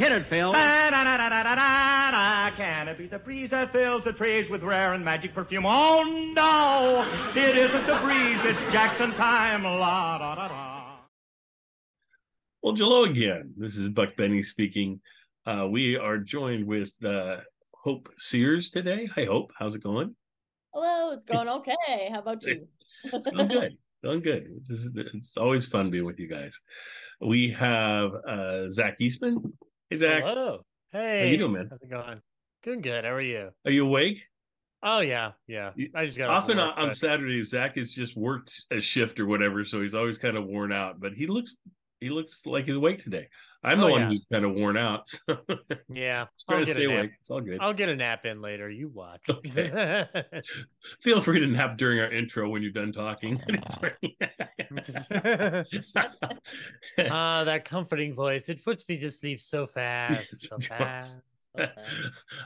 Hit it, Phil. Can it be the breeze that fills the trees with rare and magic perfume? Oh no, it isn't the breeze, it's Jackson time. La da da da. Well, hello again. This is Buck Benny speaking. Uh, we are joined with uh, Hope Sears today. Hi, Hope. How's it going? Hello, it's going okay. How about you? It's going good. Going good. It's, it's always fun being with you guys. We have uh, Zach Eastman. Hey, Zach. Hello. Hey. How you doing, man? How's it going? Good, good. How are you? Are you awake? Oh yeah, yeah. I just got off Often on, work, on but- Saturdays, Zach has just worked a shift or whatever, so he's always kind of worn out. But he looks he looks like he's awake today. I'm the one yeah. who's kind of worn out. So Yeah, I'll get stay a nap. awake. It's all good. I'll get a nap in later. You watch. Okay. Feel free to nap during our intro when you're done talking. Ah, that comforting voice. It puts me to sleep so fast, so fast. so fast.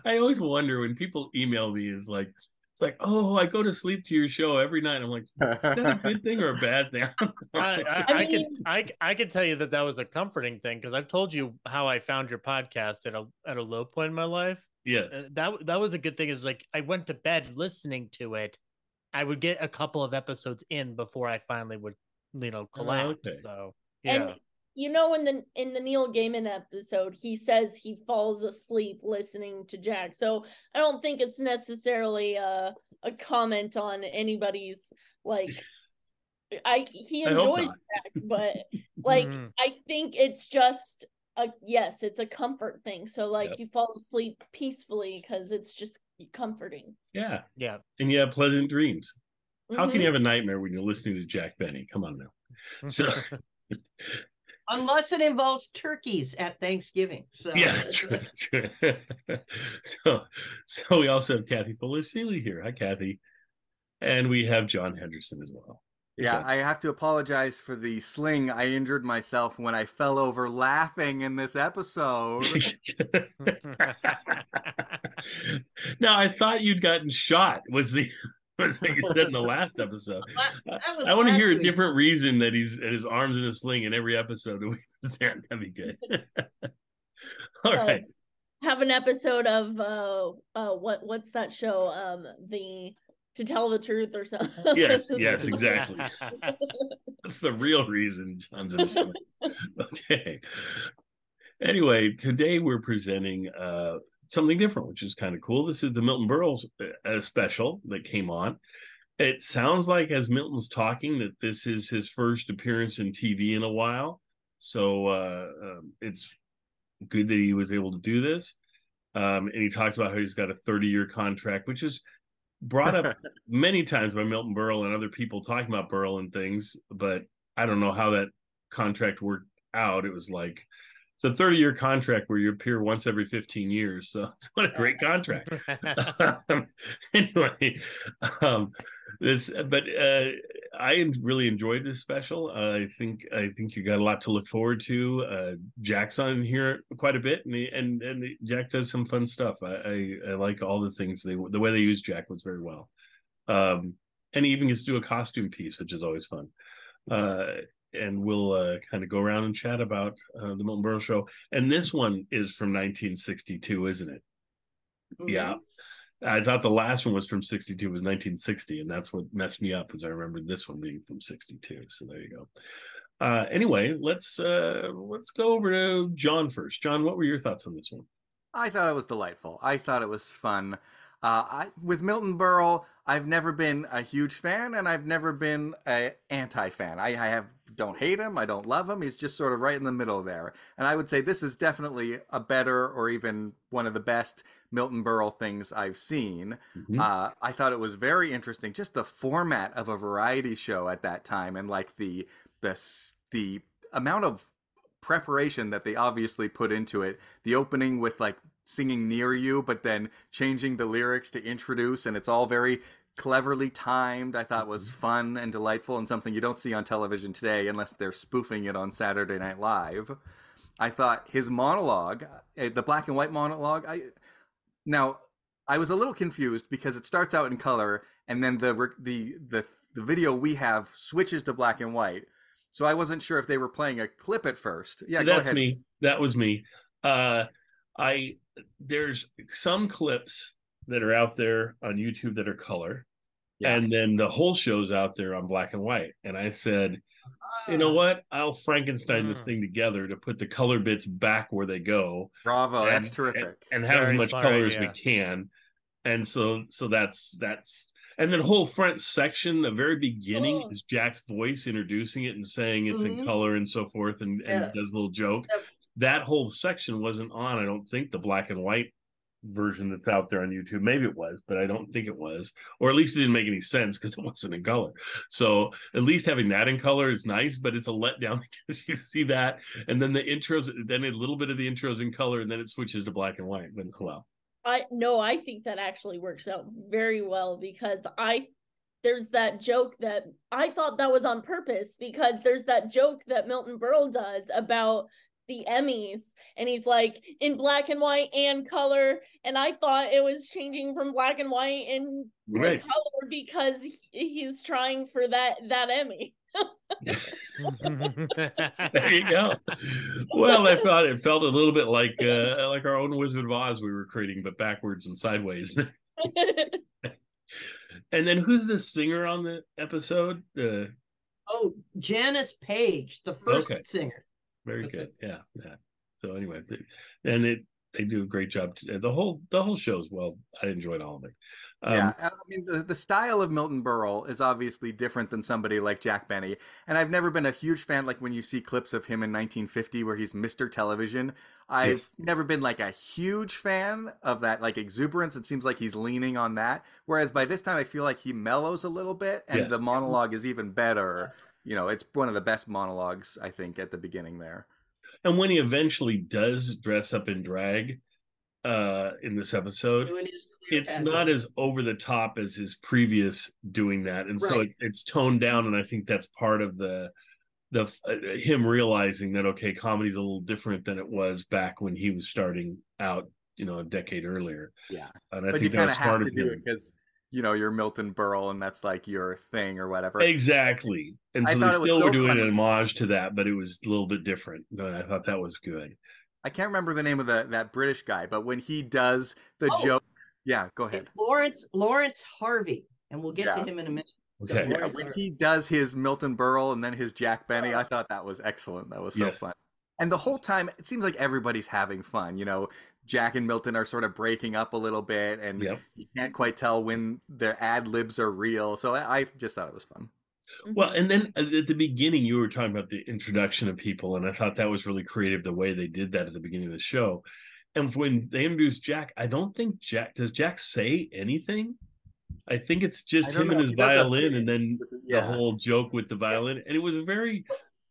I always wonder when people email me, is like, it's like, oh, I go to sleep to your show every night. I'm like, is that a good thing or a bad thing? I, I, I I could I, I could tell you that that was a comforting thing because I've told you how I found your podcast at a at a low point in my life. yes. Uh, that that was a good thing. Is like I went to bed listening to it. I would get a couple of episodes in before I finally would, you know, collapse. okay. So yeah, And you know, in the in the Neil Gaiman episode, he says he falls asleep listening to Jack. So I don't think it's necessarily a a comment on anybody's like. I he enjoys not. Jack, but like Mhm. I think it's just a yes, it's a comfort thing. So like Yep. you fall asleep peacefully because it's just comforting. Yeah. yeah. And you have pleasant dreams. How can you have a nightmare when you're listening to Jack Benny? Come on now. So, unless it involves turkeys at Thanksgiving. So yeah, that's true. That's true. so, so we also have Kathy Fuller Seeley here. Hi, Kathy. And we have John Henderson as well. Yeah, Okay. I have to apologize for the sling. I injured myself when I fell over laughing in this episode. now I thought you'd gotten shot. Was the was what you said in the last episode? That- that I want to hear a week. different reason that he's and his arms in a sling in every episode. that we present. That'd be good. All right. have an episode of uh uh what what's that show um the to tell the truth or something Yes, yes, exactly. That's the real reason John's in the sling. Okay. Anyway, today we're presenting uh something different, which is kind of cool. This is the Milton Berle uh, special that came on. It sounds like, as Milton's talking, that this is his first appearance in TV in a while. So uh, um, it's good that he was able to do this. Um, and he talks about how he's got a 30 year contract, which is brought up many times by Milton Berle and other people talking about Berle and things. But I don't know how that contract worked out. It was like, it's a 30 year contract where you appear once every 15 years. So it's what a great contract. um, anyway, um, this, but uh, I really enjoyed this special. Uh, I think I think you got a lot to look forward to. Uh, Jack's on here quite a bit, and he, and and Jack does some fun stuff. I, I I like all the things they the way they use Jack was very well. Um, and he even gets to do a costume piece, which is always fun. Uh, and we'll uh, kind of go around and chat about uh, the Milton Berle show. And this one is from 1962, isn't it? Yeah. I thought the last one was from 62 was 1960 and that's what messed me up because I remembered this one being from 62 so there you go uh anyway let's uh let's go over to John first John what were your thoughts on this one I thought it was delightful. I thought it was fun. Uh, I, with Milton Berle, I've never been a huge fan, and I've never been a anti-fan. I, I have don't hate him, I don't love him. He's just sort of right in the middle there. And I would say this is definitely a better, or even one of the best Milton Berle things I've seen. Mhm. Uh, I thought it was very interesting, just the format of a variety show at that time, and like the the the amount of preparation that they obviously put into it. The opening with like singing near you, but then changing the lyrics to introduce, and it's all very cleverly timed. I thought was fun and delightful, and something you don't see on television today unless they're spoofing it on Saturday Night Live. I thought his monologue, uh, the black and white monologue, I now I was a little confused because it starts out in color and then the the the the video we have switches to black and white. So I wasn't sure if they were playing a clip at first. Yeah, go that's ahead. me that was me Uh, I there's some clips that are out there on YouTube that are color, Yeah. and then the whole show's out there on black and white. And I said, you know what? I'll Frankenstein this Mm. thing together to put the color bits back where they go. Bravo, that's terrific. and have Very as much smart color as we can. And so so that's that's and then whole front section, the very beginning Oh. is Jack's voice introducing it and saying it's in Mhm. color and so forth and, and Yeah. does a little joke. Yep. That whole section wasn't on, I don't think, the black and white version that's out there on YouTube. Maybe it was, but I don't think it was. Or at least it didn't make any sense because it wasn't in color. So at least having that in color is nice, but it's a letdown because you see that. And then the intros, then a little bit of the intros in color, and then it switches to black and white. But well, I no, I think that actually works out very well because I there's that joke that I thought that was on purpose because there's that joke that Milton Berle does about the Emmys and he's like in black and white and color and I thought it was changing from black and white and Right. color because he's trying for that that Emmy. there you go. Well, I thought it felt a little bit like uh, like our own Wizard of Oz we were creating, but backwards and sideways. and then who's the singer on the episode? Uh, Oh, Janice Page, the first Okay. singer. Very good. Yeah, yeah. So anyway, and it they do a great job. The whole the whole show's well. I enjoyed all of it. Um, yeah, I mean the, the style of Milton Berle is obviously different than somebody like Jack Benny, and I've never been a huge fan. Like when you see clips of him in 1950 where he's Mr. Television, I've never been like a huge fan of that like exuberance. It seems like he's leaning on that. Whereas by this time, I feel like he mellows a little bit, and Yes. the monologue is even better. You know, it's one of the best monologues I think at the beginning there. And when he eventually does dress up in drag uh in this episode, it's Cleopatra. not as over the top as his previous doing that and so it's it's toned down and i think that's part of the the uh, him realizing that okay comedy's a little different than it was back when he was starting out you know a decade earlier Yeah. and i but you think that kind was of have to of do it because you know you're Milton Berle, and that's like your thing or whatever. exactly and I so they thought it still so were doing funny. an homage to that but it was a little bit different and i thought that was good I can't remember the name of the that British guy, but when he does the Oh. joke, yeah, go ahead. Laurence Laurence Harvey, and we'll get Yeah. to him in a minute. So okay Yeah, when Harvey. he does his Milton Berle and then his Jack Benny, I thought that was excellent. That was so Yes. fun. And the whole time, it seems like everybody's having fun. You know, Jack and Milton are sort of breaking up a little bit, and Yep. you can't quite tell when their ad libs are real. So I, I just thought it was fun. Mm-hmm. Well, and then uh, at the beginning, you were talking about the introduction of people, and I thought that was really creative the way they did that at the beginning of the show. And when they introduced Jack, I don't think Jack does Jack say anything. I think it's just I don't him and his He does a violin, and then Yeah. the whole joke with the violin, and it was a very,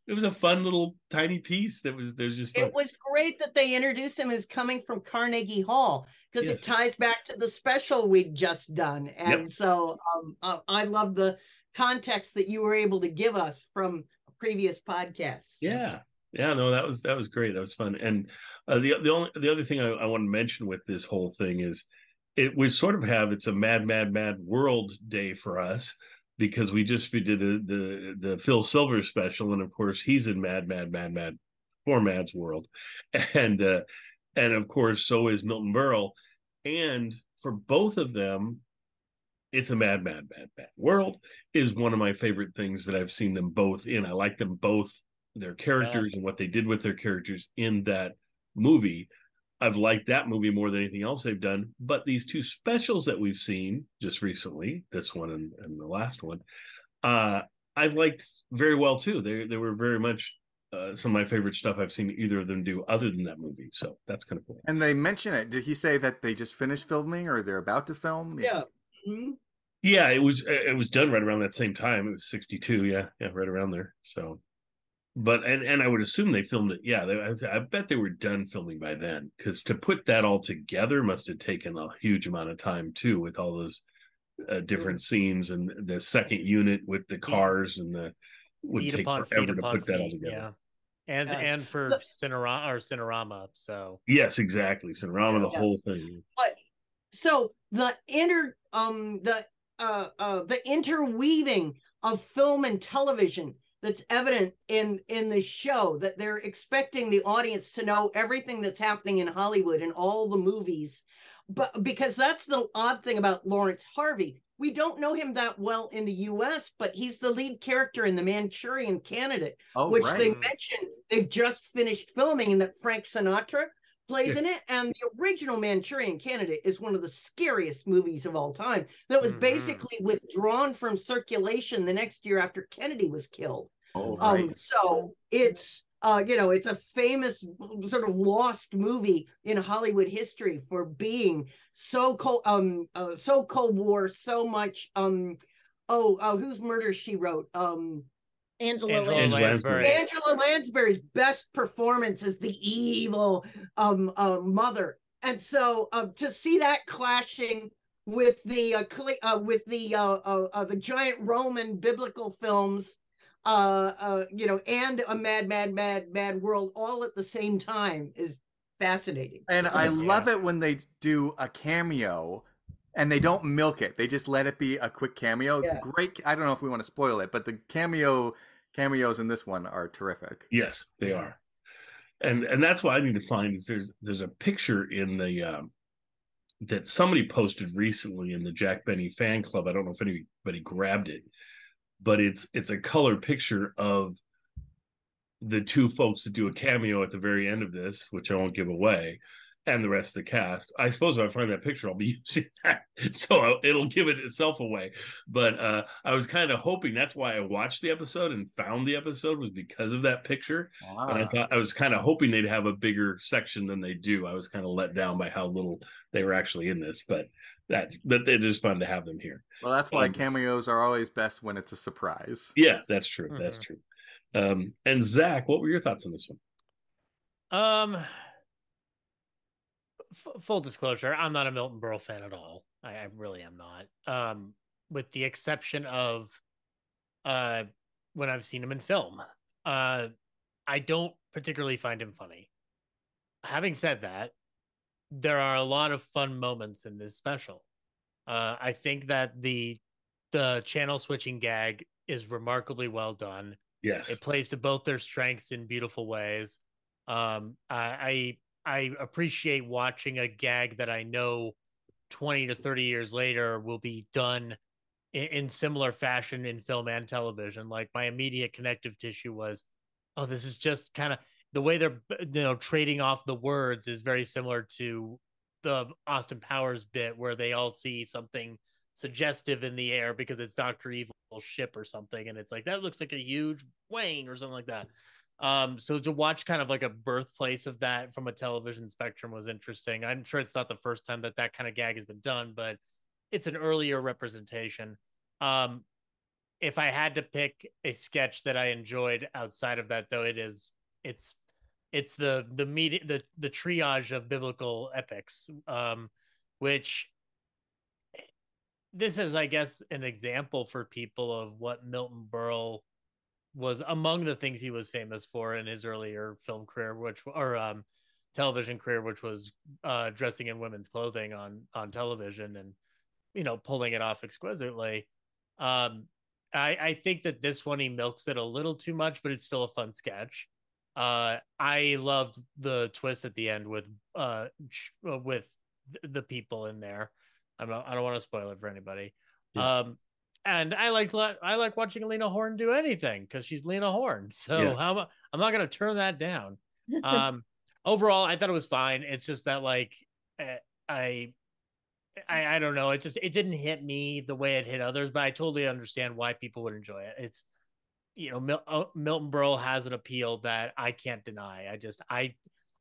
it was a fun little tiny piece that was there's just. It was great that they introduced him as coming from Carnegie Hall because Yes. it ties back to the special we'd just done, and so um, uh, I love the context that you were able to give us from previous podcasts. Yeah, yeah, no, that was that was great. That was fun. And uh, the the only the other thing I, I want to mention with this whole thing is it we sort of have it's a mad mad mad world day for us because we just we did a, the the Phil Silvers special and of course he's in mad mad mad mad for Mad's world and uh and of course so is Milton Berle and for both of them it's a mad mad mad mad world is one of my favorite things that I've seen them both in. I like them both their characters and what they did with their characters in that movie. I've liked that movie more than anything else they've done. But these two specials that we've seen just recently, this one and, and the last one, uh, I've liked very well too. They they were very much uh, some of my favorite stuff I've seen either of them do other than that movie. So that's kind of cool. And they mention it. Did he say that they just finished filming or they're about to film? Yeah. Mhm. Yeah, it was it was done right around that same time. It was sixty two. Yeah, yeah, right around there. So, but and and I would assume they filmed it. Yeah, they, I, I bet they were done filming by then because to put that all together must have taken a huge amount of time too, with all those uh, different scenes and the second unit with the cars and the would feet take upon forever to upon put that all together. yeah. And Yeah. and for Look- Cinerama or Cinerama, so Yes, exactly. Cinerama, the Yeah. whole thing. But so the inter um the uh uh the interweaving of film and television that's evident in in the show that they're expecting the audience to know everything that's happening in Hollywood and all the movies. But because that's the odd thing about Laurence Harvey. We don't know him that well in the US, but he's the lead character in The Manchurian Candidate, Oh, which right. they mentioned they've just finished filming and that Frank Sinatra plays in it. And the original Manchurian Candidate is one of the scariest movies of all time that was Mhm. basically withdrawn from circulation the next year after Kennedy was killed. Oh, Um, right. so it's uh, you know, it's a famous sort of lost movie in Hollywood history for being so cold, um, uh, so Cold War, so much. Um, oh, uh, whose murder she wrote? Um, Angela, Angela Lansbury. Lansbury. Angela Lansbury's best performance is the evil um uh, mother, and so uh, to see that clashing with the uh, cle- uh with the uh, uh, uh the giant Roman biblical films, uh uh you know, and a mad mad mad mad world all at the same time is fascinating. And I Yeah. love it when they do a cameo and they don't milk it. They just let it be a quick cameo. Yeah. Great. I don't know if we want to spoil it, but the cameo cameos in this one are terrific. Yes, they are. And and that's what I need to find is there's there's a picture in the um that somebody posted recently in the Jack Benny fan club. I don't know if anybody grabbed it, but it's it's a color picture of the two folks that do a cameo at the very end of this, which I won't give away, and the rest of the cast. I suppose if I find that picture, I'll be using that, so it'll give it itself away. But uh, I was kind of hoping that's why I watched the episode and found the episode was because of that picture. And I Ah. thought I was kind of hoping they'd have a bigger section than they do. I was kind of let down by how little they were actually in this, but that but it is fun to have them here. Well, that's why Um, cameos are always best when it's a surprise. Yeah, that's true. That's Mhm. true. Um, and Zach, what were your thoughts on this one? Um, f- full disclosure, I'm not a Milton Berle fan at all. I, I really am not. Um, with the exception of, uh, when I've seen him in film. Uh, I don't particularly find him funny. Having said that, there are a lot of fun moments in this special. Uh, I think that the the channel switching gag is remarkably well done Yes. it plays to both their strengths in beautiful ways um i i, I appreciate watching a gag that i know 20 to 30 years later will be done in, in similar fashion in film and television like my immediate connective tissue was oh this is just kind of the way they're you know trading off the words is very similar to the austin powers bit where they all see something suggestive in the air because it's Doctor Evil ship or something, and it's like that looks like a huge wang or something like that. Um, so to watch kind of like a birthplace of that from a television spectrum was interesting. I'm sure it's not the first time that that kind of gag has been done, but it's an earlier representation. Um, if I had to pick a sketch that I enjoyed outside of that, though, it is it's it's the the media the the triage of biblical epics, um, which this is, I guess, an example for people of what Milton Berle was among the things he was famous for in his earlier film career, which or um, television career, which was uh, dressing in women's clothing on on television and you know pulling it off exquisitely. Um, I, I think that this one he milks it a little too much, but it's still a fun sketch. Uh, I loved the twist at the end with uh with the people in there. I'm not, I don't want to spoil it for anybody. Yeah. Um, and I like I like watching Lena Horne do anything because she's Lena Horne. So Yeah. how I'm not going to turn that down. Um, overall, I thought it was fine. It's just that like eh, I, I I don't know. It just it didn't hit me the way it hit others, but I totally understand why people would enjoy it. It's you know Mil- uh, Milton Berle has an appeal that I can't deny. I just I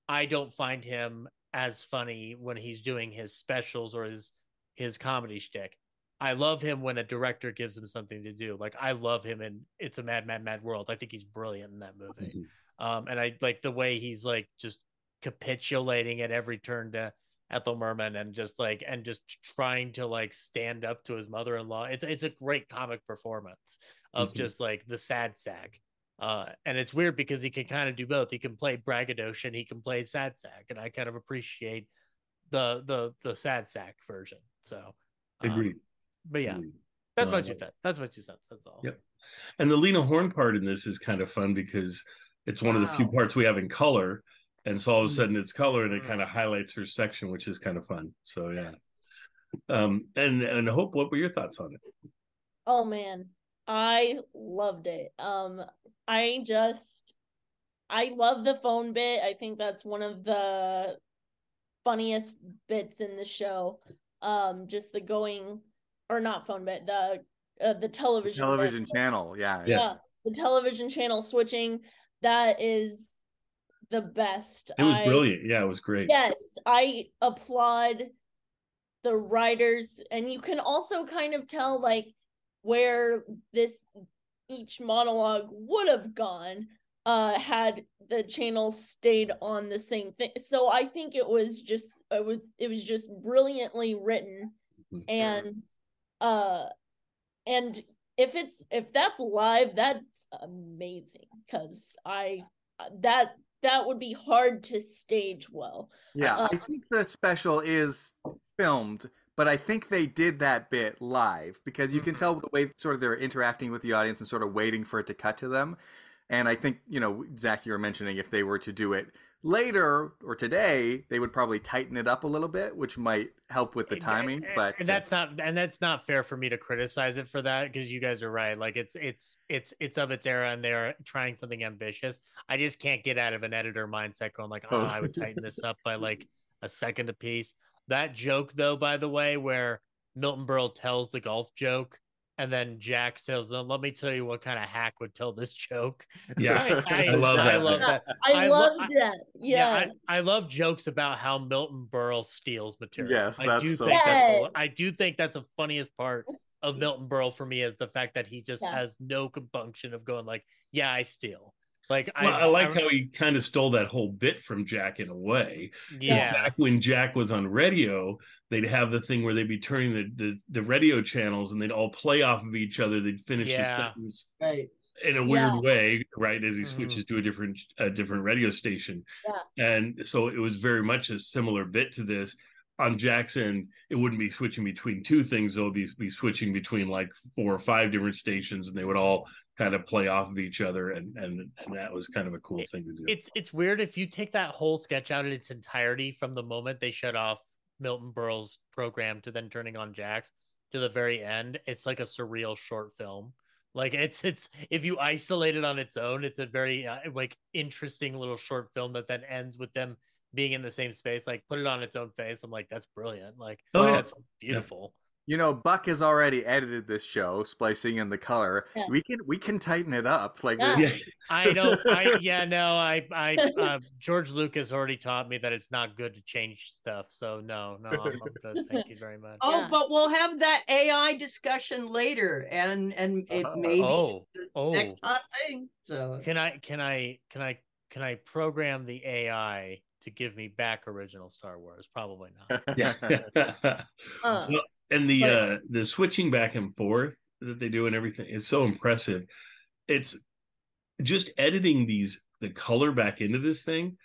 I don't find him as funny when he's doing his specials or his his comedy shtick. I love him when a director gives him something to do. Like I love him in It's a Mad Mad Mad World. I think he's brilliant in that movie. Mhm. Um, and I like the way he's like just capitulating at every turn to Ethel Merman and just like and just trying to like stand up to his mother-in-law. It's it's a great comic performance of Mhm. just like the sad sack. Uh, and it's weird because he can kind of do both. He can play braggadocio, and he can play sad sack, and I kind of appreciate the the the sad sack version. So um, Agreed. But yeah, that's No, I my two cents. That's my two cents. That's all. Yep. And the Lena Horne part in this is kind of fun because it's one of the few parts we have in color. And so all of a Mm. sudden it's color and it Mm. kind of highlights her section, which is kind of fun. So yeah. Um and and I Hope, what were your thoughts on it? Oh man, I loved it. Um, I just, I love the phone bit. I think that's one of the funniest bits in the show. Um, just the going, or not phone but the uh, the television bit. television channel. Yeah. Yes. Yeah, the television channel switching. That is the best. It was I- brilliant. Yeah, it was great. Yes, I applaud the writers, and you can also kind of tell like where this each monologue would have gone uh had the channel stayed on the same thing. So I think it was just it was it was just brilliantly written Mhm. and uh and if it's if that's live that's amazing because I that that would be hard to stage well. Yeah, Uh, I think the special is filmed, but I think they did that bit live because you can Mhm. tell the way sort of they're interacting with the audience and sort of waiting for it to cut to them. And I think, you know, Zach, you were mentioning if they were to do it later or today, they would probably tighten it up a little bit, which might help with the timing. and- But and that's not and that's not fair for me to criticize it for that because you guys are right like it's it's it's it's of its era and they're trying something ambitious i just can't get out of an editor mindset going like oh, Oh. i would tighten this up by oh. like a second a piece that joke though by the way where milton berle tells the golf joke and then Jack says, "Uh, "Let me tell you what kind of hack would tell this joke." Yeah, I, I love I that. love that. I, I lo- loved that. Yeah. I, I love jokes about how Milton Berle steals material. Yes, I that's do so think that's funny. the, I do think that's the funniest part of Milton Berle for me is the fact that he just Yeah. has no compunction of going like, "Yeah, I steal." Like Well, I, like I, how he kind of stole that whole bit from Jack in a way. yeah, Back when Jack was on radio, they'd have the thing where they'd be turning the, the, the radio channels and they'd all play off of each other. They'd finish the Yeah. sentence Right. in a weird Yeah. way, right? As he Mhm. switches to a different a different radio station. And so it was very much a similar bit to this. On Jackson, it wouldn't be switching between two things, they'll be, be switching between like four or five different stations and they would all kind of play off of each other and and, and that was kind of a cool thing to do. it's it's weird if you take that whole sketch out in its entirety from the moment they shut off Milton Berle's program to then turning on Jack's to the very end. It's like a surreal short film. Like it's it's if you isolate it on its own, it's a very uh, like interesting little short film that then ends with them being in the same space. Like put it on its own face. I'm like that's brilliant. Like Oh, yeah. that's beautiful. You know, Buck has already edited this show, splicing in the color. Yeah. We can we can tighten it up. Like Yeah. yeah. I don't. I yeah no. I I uh, George Lucas already taught me that it's not good to change stuff. So no no I'm, I'm good. Thank you very much. Oh, Yeah. but we'll have that AI discussion later, and and it Uh, may be Oh the oh. next hot thing. So Can I can I can I can I program the AI to give me back original Star Wars? Probably not. yeah. Uh, Well, and the But- uh the switching back and forth that they do and everything is so impressive. It's just editing these the color back into this thing.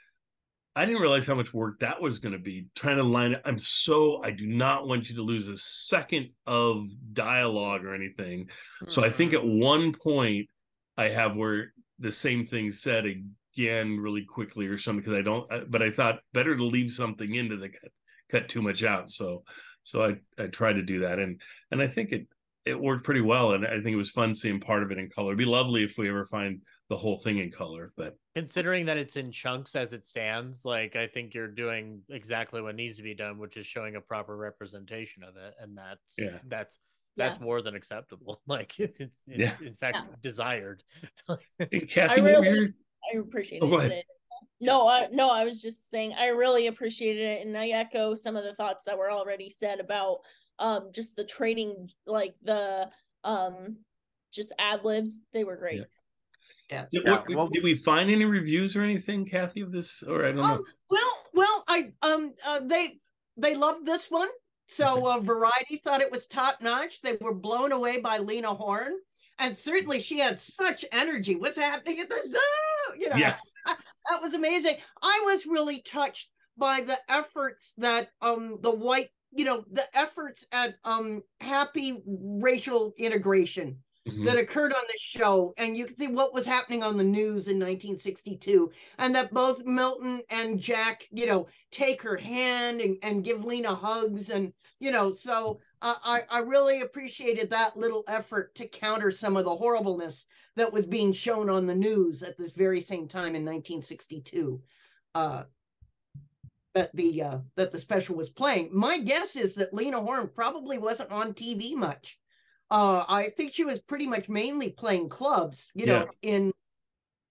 I didn't realize how much work that was going to be trying to line it. I'm so I do not want you to lose a second of dialogue or anything. So I think at one point I have where the same thing said again really quickly or something because I don't. But I thought better to leave something into the cut, cut too much out. So so I I tried to do that and and I think it it worked pretty well and I think it was fun seeing part of it in color. It'd be lovely if we ever find the whole thing in color, but considering that it's in chunks as it stands, like I think you're doing exactly what needs to be done, which is showing a proper representation of it, and that's Yeah. that's that's more than acceptable. Like it's it's, it's Yeah. in fact Yeah. desired. Hey, Kathy, what really- I appreciate Oh, go ahead. it. No, I no, I was just saying I really appreciated it, and I echo some of the thoughts that were already said about um just the trading, like the um just ad libs. They were great. did, Yeah, what- well- did we find any reviews or anything, Kathy, of this? Or I don't know. Um, well, well, I um uh, they they loved this one. So uh, Variety thought it was top notch. They were blown away by Lena Horne, and certainly she had such energy. What's happening at the zoo? You know, Yeah. That was amazing. I was really touched by the efforts that um the white, you know, the efforts at um happy racial integration Mhm. that occurred on the show, and you can see what was happening on the news in 1962, and that both Milton and Jack, you know, take her hand and, and give Lena hugs, and you know, so I I really appreciated that little effort to counter some of the horribleness that was being shown on the news at this very same time in 1962. Uh, that the uh, that the special was playing. My guess is that Lena Horne probably wasn't on TV much. Uh, I think she was pretty much mainly playing clubs, you know, in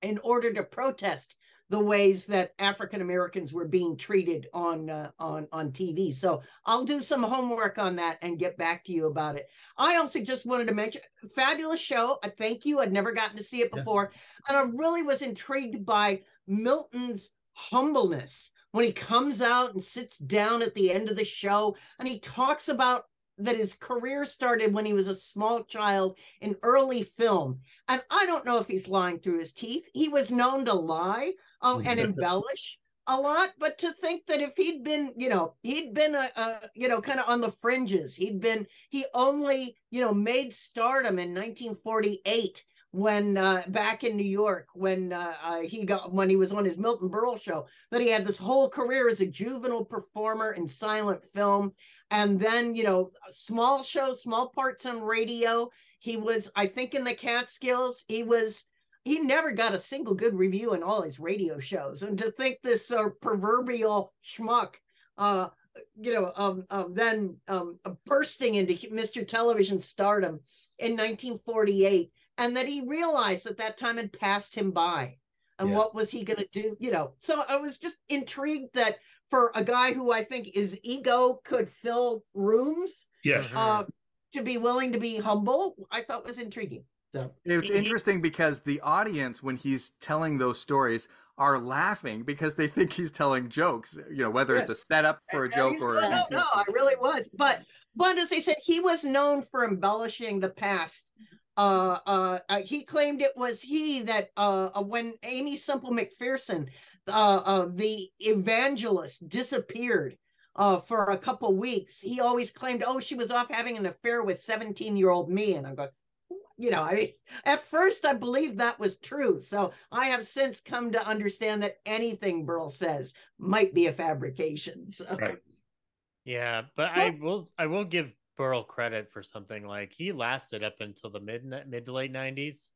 in order to protest the ways that African Americans were being treated on uh, on on TV. So I'll do some homework on that and get back to you about it. I also just wanted to mention fabulous show. I thank you. I'd never gotten to see it Yeah. before, and I really was intrigued by Milton's humbleness when he comes out and sits down at the end of the show and he talks about that his career started when he was a small child in early film. And I don't know if he's lying through his teeth. He was known to lie uh, and embellish a lot, but to think that if he'd been, you know, he'd been a, a you know, kind of on the fringes, he'd been, he only, you know, made stardom in 1948 when uh, back in New York, when uh, uh, he got when he was on his Milton Berle show, that he had this whole career as a juvenile performer in silent film, and then you know, small shows, small parts on radio. He was, I think, in the Catskills. He was. He never got a single good review in all his radio shows, and to think this uh, proverbial schmuck, uh, you know, um, um, then um, bursting into Mr. Television stardom in 1948 and that he realized that that time had passed him by and Yeah. what was he going to do you know so i was just intrigued that for a guy who i think his ego could fill rooms Yes. Uh to be willing to be humble i thought was intriguing so It's interesting because the audience, when he's telling those stories, are laughing because they think he's telling jokes. You know, whether it's a setup for a And joke or like, no, no, I really was. But but as I said, he was known for embellishing the past. Uh, uh, uh, he claimed it was he that uh, uh, when Aimee Semple McPherson, uh, uh, the evangelist, disappeared uh, for a couple weeks. He always claimed, oh, she was off having an affair with 17 year old me. And I'm going, you know, I mean, at first I believed that was true. So I have since come to understand that anything Berle says might be a fabrication. So. Right. Yeah, but I will I will give Berle credit for something like he lasted up until the mid mid to late 90s.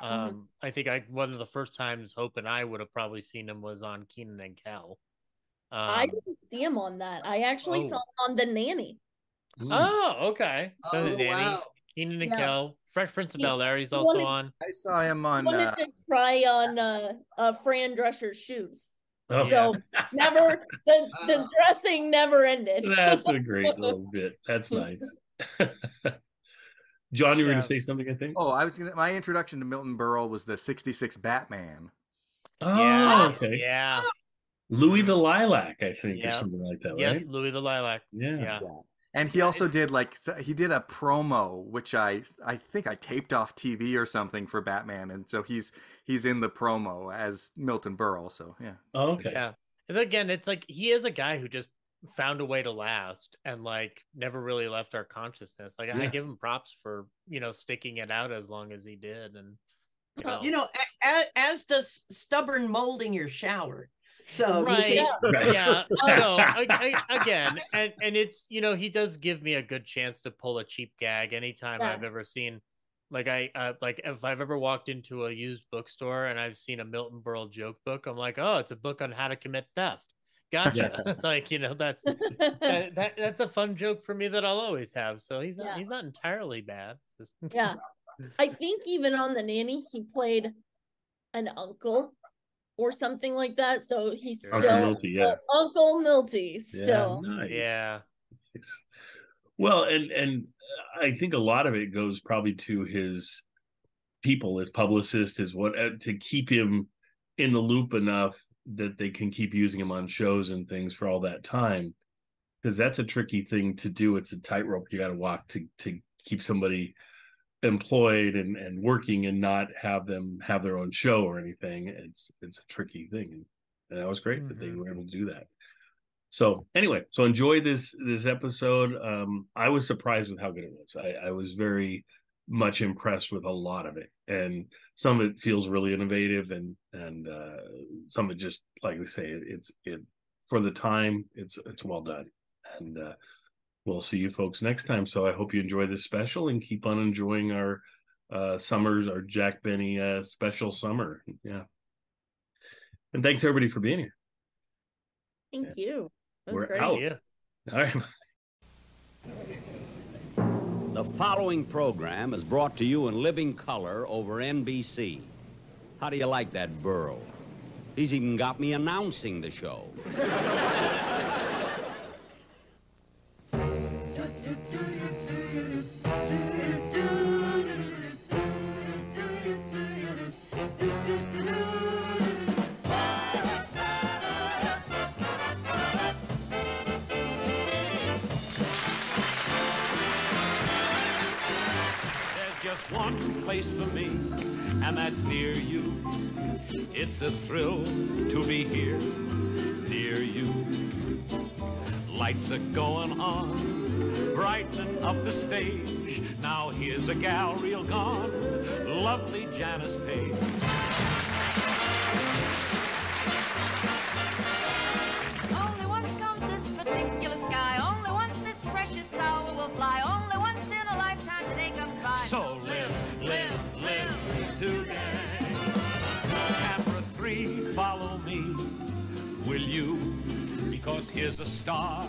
Um I think I one of the first times Hope and I would have probably seen him was on Kenan and Kel. Um, I didn't see him on that. I actually Oh. saw him on The Nanny. Oh, okay. The Oh, Nanny, wow. Kenan and Yeah. Kel, Fresh Prince of He- Bel Air. He's he also wanted- on. I saw him on. wanted Uh, to try on uh, uh Fran Drescher's shoes. Oh, So never the the dressing never ended. That's a great little bit. That's nice. John, you were Yeah. going to say something, I think. oh, I was gonna. My introduction to Milton Berle was the '66 Batman. Oh, yeah. okay. Yeah. Louie the Lilac, I think, or something like that, Yep. right? Louie the Lilac. Yeah. Yeah. And he Yeah, also it's- did like he did a promo, which I I think I taped off TV or something for Batman, and so he's he's in the promo as Milton Berle. So yeah, Oh, okay. Yeah. Because again, it's like he is a guy who just found a way to last and like never really left our consciousness. Like I give him props for, you know, sticking it out as long as he did. And you know, You know, as, as does stubborn mold in your shower. So right. can- Right. Yeah. So I, I, again, and, and it's, you know, he does give me a good chance to pull a cheap gag anytime Yeah. I've ever seen. Like I uh, like if I've ever walked into a used bookstore and I've seen a Milton Berle joke book, I'm like, oh, it's a book on how to commit theft. Gotcha. it's like you know that's that, that that's a fun joke for me that I'll always have. So he's not Yeah. he's not entirely bad. Just- yeah. I think even on the nanny he played an uncle or something like that. So he's Uncle still Milty, yeah. Uncle Milty still. Yeah, nice. yeah. Well, and and I think a lot of it goes probably to his people, his publicist, his what uh, to keep him in the loop enough that they can keep using him on shows and things for all that time. Because that's a tricky thing to do. It's a tightrope you got to walk to to keep somebody employed and and working and not have them have their own show or anything. It's it's a tricky thing, and that was great that they Mhm. were able to do that. So anyway, so enjoy this this episode. Um, I was surprised with how good it was. I, I was very much impressed with a lot of it, and some of it feels really innovative, and and uh, some of it just like we say, it's it for the time, it's it's well done, and uh, we'll see you folks next time. So I hope you enjoy this special and keep on enjoying our uh summers, our Jack Benny uh special summer. Yeah. And thanks everybody for being here. Thank you. That was We're great. out. Yeah. All right. The following program is brought to you in living color over NBC. How do you like that Berle? He's even got me announcing the show. Just one place for me, and that's near you. It's a thrill to be here, near you. Lights are going on, brightening up the stage. Now here's a gal real gone, lovely Janice Page. So live, live, live today. Camera three, follow me, will you? Because here's a star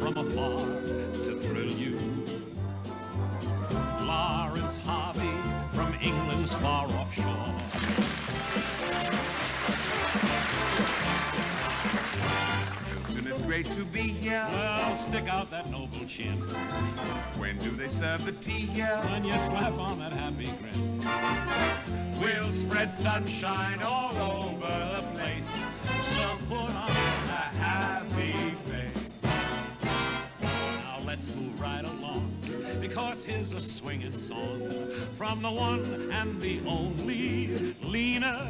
from afar to thrill you. Laurence Harvey from England's far off great to be here. Well, stick out that noble chin When do they serve the tea here? when you slap on that happy grin. We'll spread sunshine all over the place. So put on a happy face. Now let's move right along because here's a swinging song from the one and the only Lena.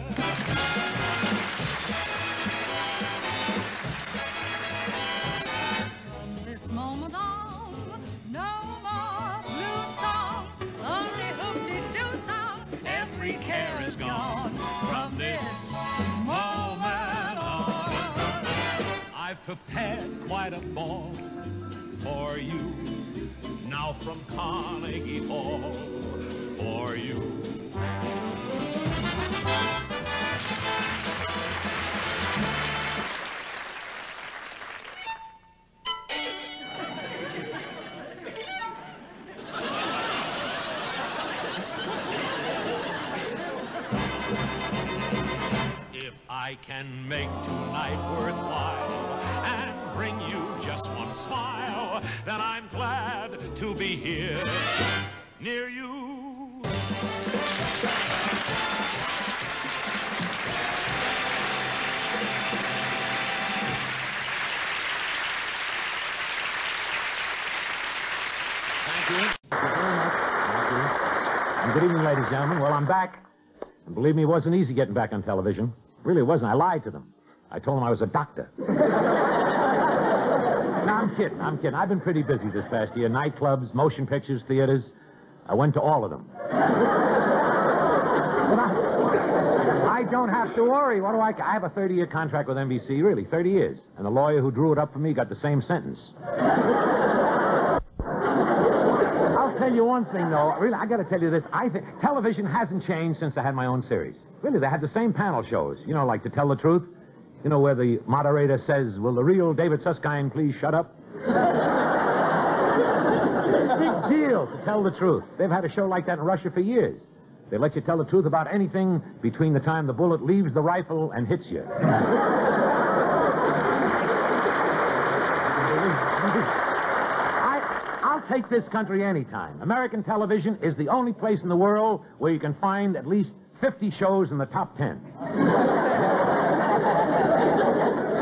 This moment on, no more blue songs. Only hoop-de-doo songs. Every care is gone from this moment on. I've prepared quite a ball for you. Now from Carnegie Hall for you. I can make tonight worthwhile and bring you just one smile, then I'm glad to be here near you. And good evening, ladies and gentlemen. Well, I'm back. And believe me, it wasn't easy getting back on television. Really, wasn't. I lied to them. I told them I was a doctor. no, I'm kidding. I'm kidding. I've been pretty busy this past year. Nightclubs, motion pictures, theaters. I went to all of them. I, I don't have to worry. What do I? I have a 30-year contract with NBC. Really, 30 years. And the lawyer who drew it up for me got the same sentence. I'll tell you one thing, though. Really, I got to tell you this. I think television hasn't changed since I had my own series. Really, they had the same panel shows. You know, like To Tell the Truth. You know, where the moderator says, "Will the real David Susskind please shut up?" Big deal to tell the truth. They've had a show like that in Russia for years. They let you tell the truth about anything between the time the bullet leaves the rifle and hits you. I, I'll take this country anytime. American television is the only place in the world where you can find at least 50 shows in the top 10.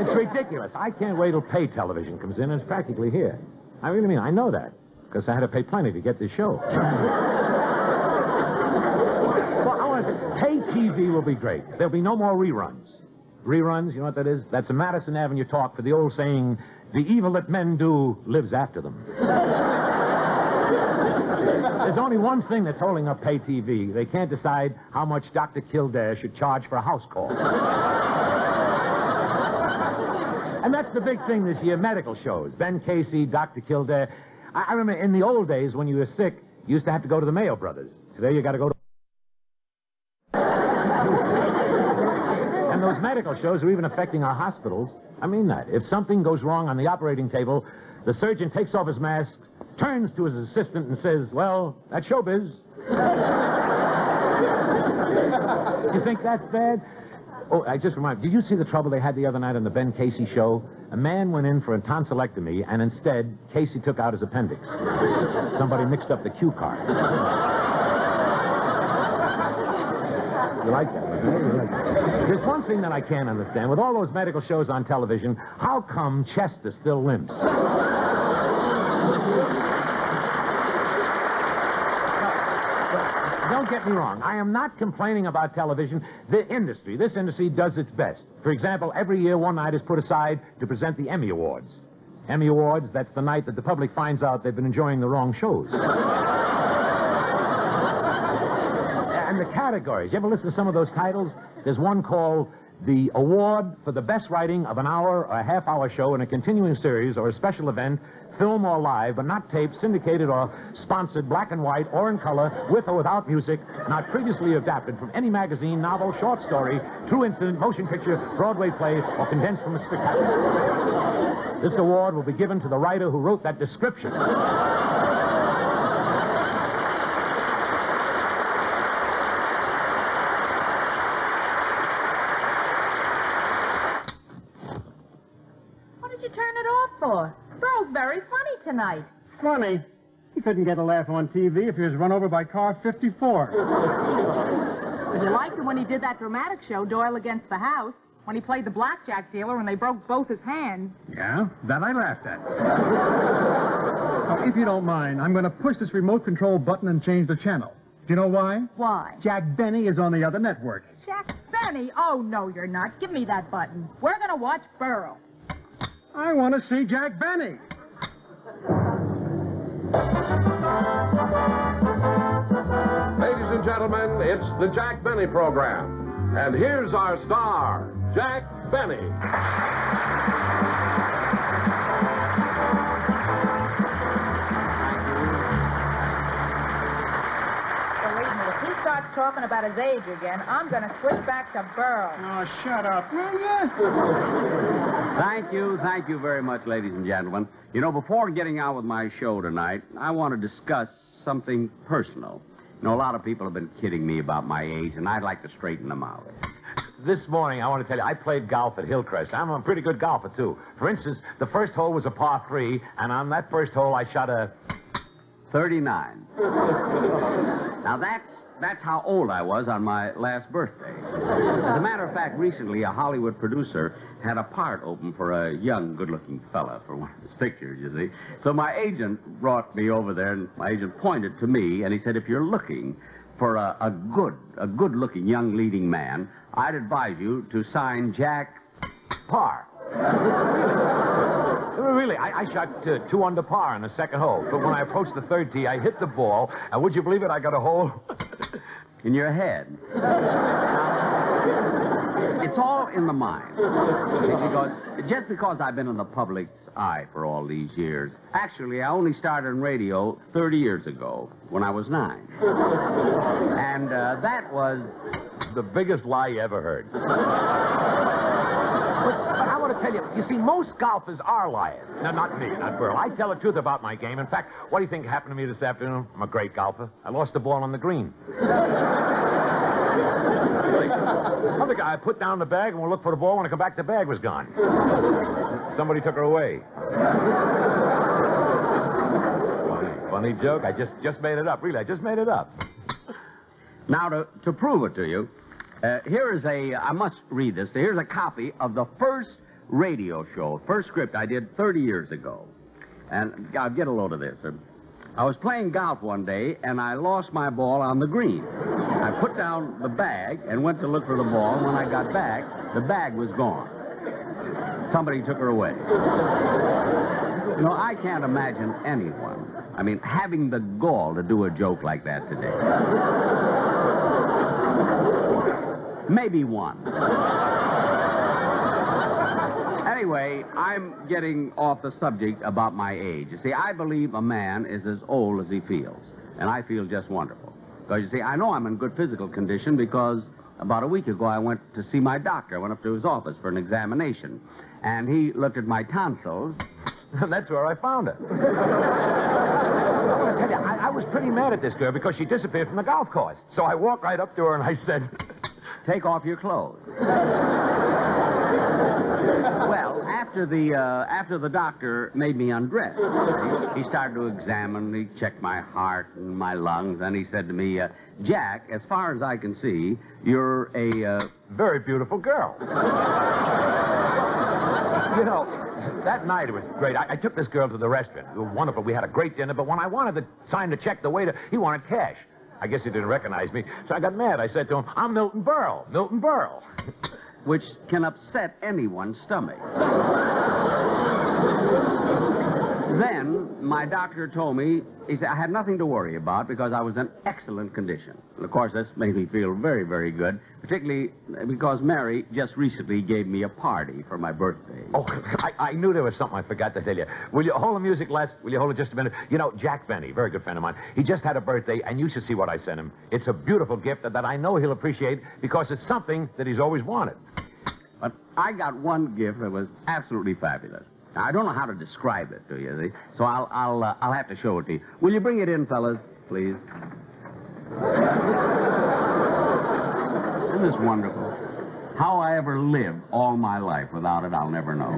it's ridiculous. I can't wait till pay television comes in. It's practically here. I really mean, I know that because I had to pay plenty to get this show. well, I want to say, pay TV will be great. There'll be no more reruns. Reruns, you know what that is? That's a Madison Avenue talk for the old saying, the evil that men do lives after them. There's only one thing that's holding up pay TV. They can't decide how much Dr. Kildare should charge for a house call. and that's the big thing this year medical shows. Ben Casey, Dr. Kildare. I, I remember in the old days when you were sick, you used to have to go to the Mayo Brothers. Today you got to go to. And those medical shows are even affecting our hospitals. I mean that. If something goes wrong on the operating table, the surgeon takes off his mask, turns to his assistant, and says, Well, that's showbiz. you think that's bad? Oh, I just reminded. Did you see the trouble they had the other night on the Ben Casey show? A man went in for a tonsillectomy, and instead, Casey took out his appendix. Somebody mixed up the cue card. You like that? There's one thing that I can't understand. With all those medical shows on television, how come Chester still limps? Don't get me wrong. I am not complaining about television. The industry, this industry does its best. For example, every year one night is put aside to present the Emmy Awards. Emmy Awards, that's the night that the public finds out they've been enjoying the wrong shows. The categories. You ever listen to some of those titles? There's one called the Award for the Best Writing of an Hour or a Half Hour Show in a Continuing Series or a Special Event, film or live, but not taped, syndicated, or sponsored, black and white, or in color, with or without music, not previously adapted from any magazine, novel, short story, true incident, motion picture, Broadway play, or condensed from a spectacular. This award will be given to the writer who wrote that description. What did you turn it off for? Berle's very funny tonight. Funny. He couldn't get a laugh on TV if he was run over by car 54. But you liked it when he did that dramatic show, Doyle Against the House, when he played the blackjack dealer and they broke both his hands. Yeah, that I laughed at. Now, if you don't mind, I'm going to push this remote control button and change the channel. Do you know why? Why? Jack Benny is on the other network. Jack Benny. Oh, no, you're not. Give me that button. We're going to watch Berle. I want to see Jack Benny. Ladies and gentlemen, it's the Jack Benny program. And here's our star, Jack Benny. Believe me, if he starts talking about his age again, I'm going to switch back to Berle. Oh, shut up, will you? Thank you, thank you very much, ladies and gentlemen. You know, before getting on with my show tonight, I want to discuss something personal. You know, a lot of people have been kidding me about my age, and I'd like to straighten them out. This morning, I want to tell you, I played golf at Hillcrest. I'm a pretty good golfer, too. For instance, the first hole was a par three, and on that first hole, I shot a 39. now, that's, that's how old I was on my last birthday. As a matter of fact, recently, a Hollywood producer had a part open for a young, good-looking fella for one of his pictures, you see. So my agent brought me over there, and my agent pointed to me, and he said, if you're looking for a, a good, a good-looking young leading man, I'd advise you to sign Jack Paar. Really, I, I shot uh, two under par in the second hole. But when I approached the third tee, I hit the ball, and would you believe it, I got a hole in your head. It's all in the mind. Just because I've been in the public's eye for all these years. Actually, I only started in radio 30 years ago when I was nine. And uh, that was the biggest lie you ever heard. But, but I want to tell you, you see, most golfers are liars. No, not me, not Berle. I tell the truth about my game. In fact, what do you think happened to me this afternoon? I'm a great golfer. I lost the ball on the green. Other guy put down the bag and we'll look for the ball. When I come back, the bag was gone. Somebody took her away. Funny, funny joke. I just just made it up. Really, I just made it up. Now, to, to prove it to you, uh, here is a, I must read this. Here's a copy of the first radio show, first script I did 30 years ago. And I'll get a load of this. Uh, I was playing golf one day, and I lost my ball on the green. Put down the bag and went to look for the ball, when I got back, the bag was gone. Somebody took her away. You know, I can't imagine anyone, I mean, having the gall to do a joke like that today. Maybe one. Anyway, I'm getting off the subject about my age. You see, I believe a man is as old as he feels, and I feel just wonderful. Because, you see, I know I'm in good physical condition because about a week ago I went to see my doctor. I went up to his office for an examination, and he looked at my tonsils. That's where I found her. I want to tell you, I, I was pretty mad at this girl because she disappeared from the golf course. So I walked right up to her and I said, Take off your clothes. after the uh, after the doctor made me undress, he started to examine. He checked my heart and my lungs, and he said to me, uh, "Jack, as far as I can see, you're a uh, very beautiful girl." you know, that night it was great. I, I took this girl to the restaurant. It was wonderful. We had a great dinner, but when I wanted to sign the check, the waiter, he wanted cash. I guess he didn't recognize me, so I got mad. I said to him, I'm Milton Berle. Milton Berle. which can upset anyone's stomach. Then my doctor told me, he said, I had nothing to worry about because I was in excellent condition. And of course, this made me feel very, very good, particularly because Mary just recently gave me a party for my birthday. Oh, I, I knew there was something I forgot to tell you. Will you hold the music, Les? Will you hold it just a minute? You know, Jack Benny, very good friend of mine, he just had a birthday, and you should see what I sent him. It's a beautiful gift that, that I know he'll appreciate because it's something that he's always wanted. But I got one gift that was absolutely fabulous. I don't know how to describe it to you, see? so I'll I'll uh, I'll have to show it to you. Will you bring it in, fellas, please? Isn't this wonderful? How I ever lived all my life without it, I'll never know.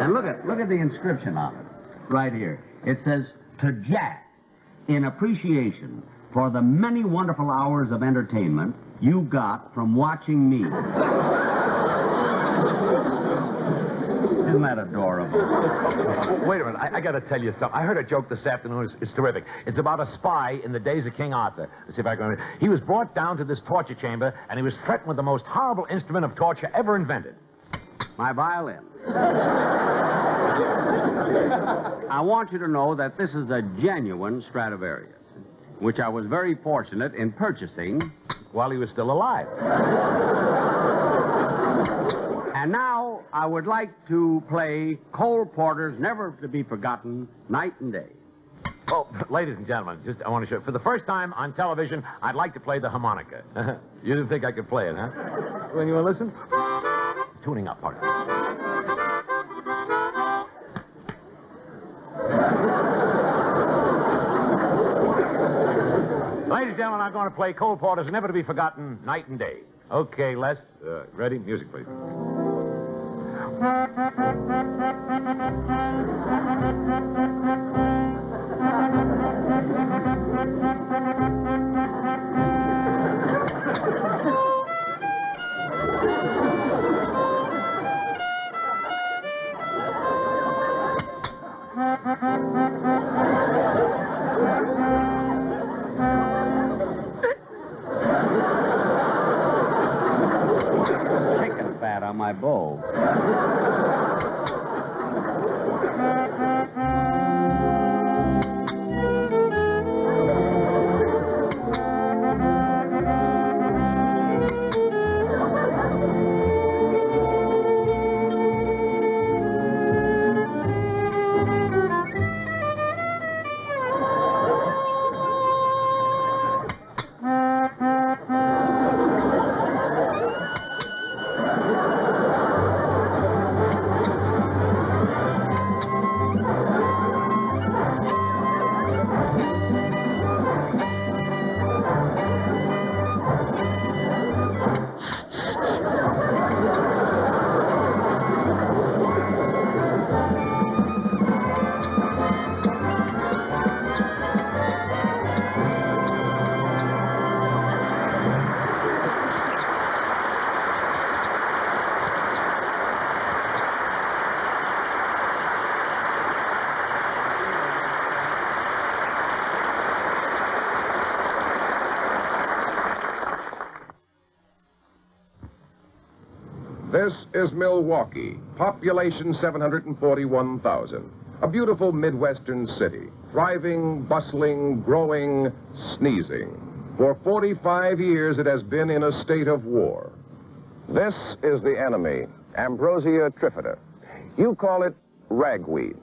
and look at look at the inscription on it, right here. It says, "To Jack, in appreciation for the many wonderful hours of entertainment you got from watching me." Isn't that adorable? Wait a minute. I, I got to tell you something. I heard a joke this afternoon. It's, it's terrific. It's about a spy in the days of King Arthur. Let's see if I can. remember. He was brought down to this torture chamber, and he was threatened with the most horrible instrument of torture ever invented. My violin. I want you to know that this is a genuine Stradivarius, which I was very fortunate in purchasing while he was still alive. And now I would like to play Cole Porter's Never to Be Forgotten Night and Day. Oh, ladies and gentlemen, just I want to show you, for the first time on television, I'd like to play the harmonica. you didn't think I could play it, huh? When you want to listen? Tuning up, partner. Ladies and gentlemen, I'm going to play Cole Porter's Never to Be Forgotten Night and Day. Okay, Les, uh, ready? Music, please. Fat on my bowl. Milwaukee, population 741,000. A beautiful Midwestern city, thriving, bustling, growing, sneezing. For 45 years it has been in a state of war. This is the enemy, Ambrosia trifida. You call it ragweed.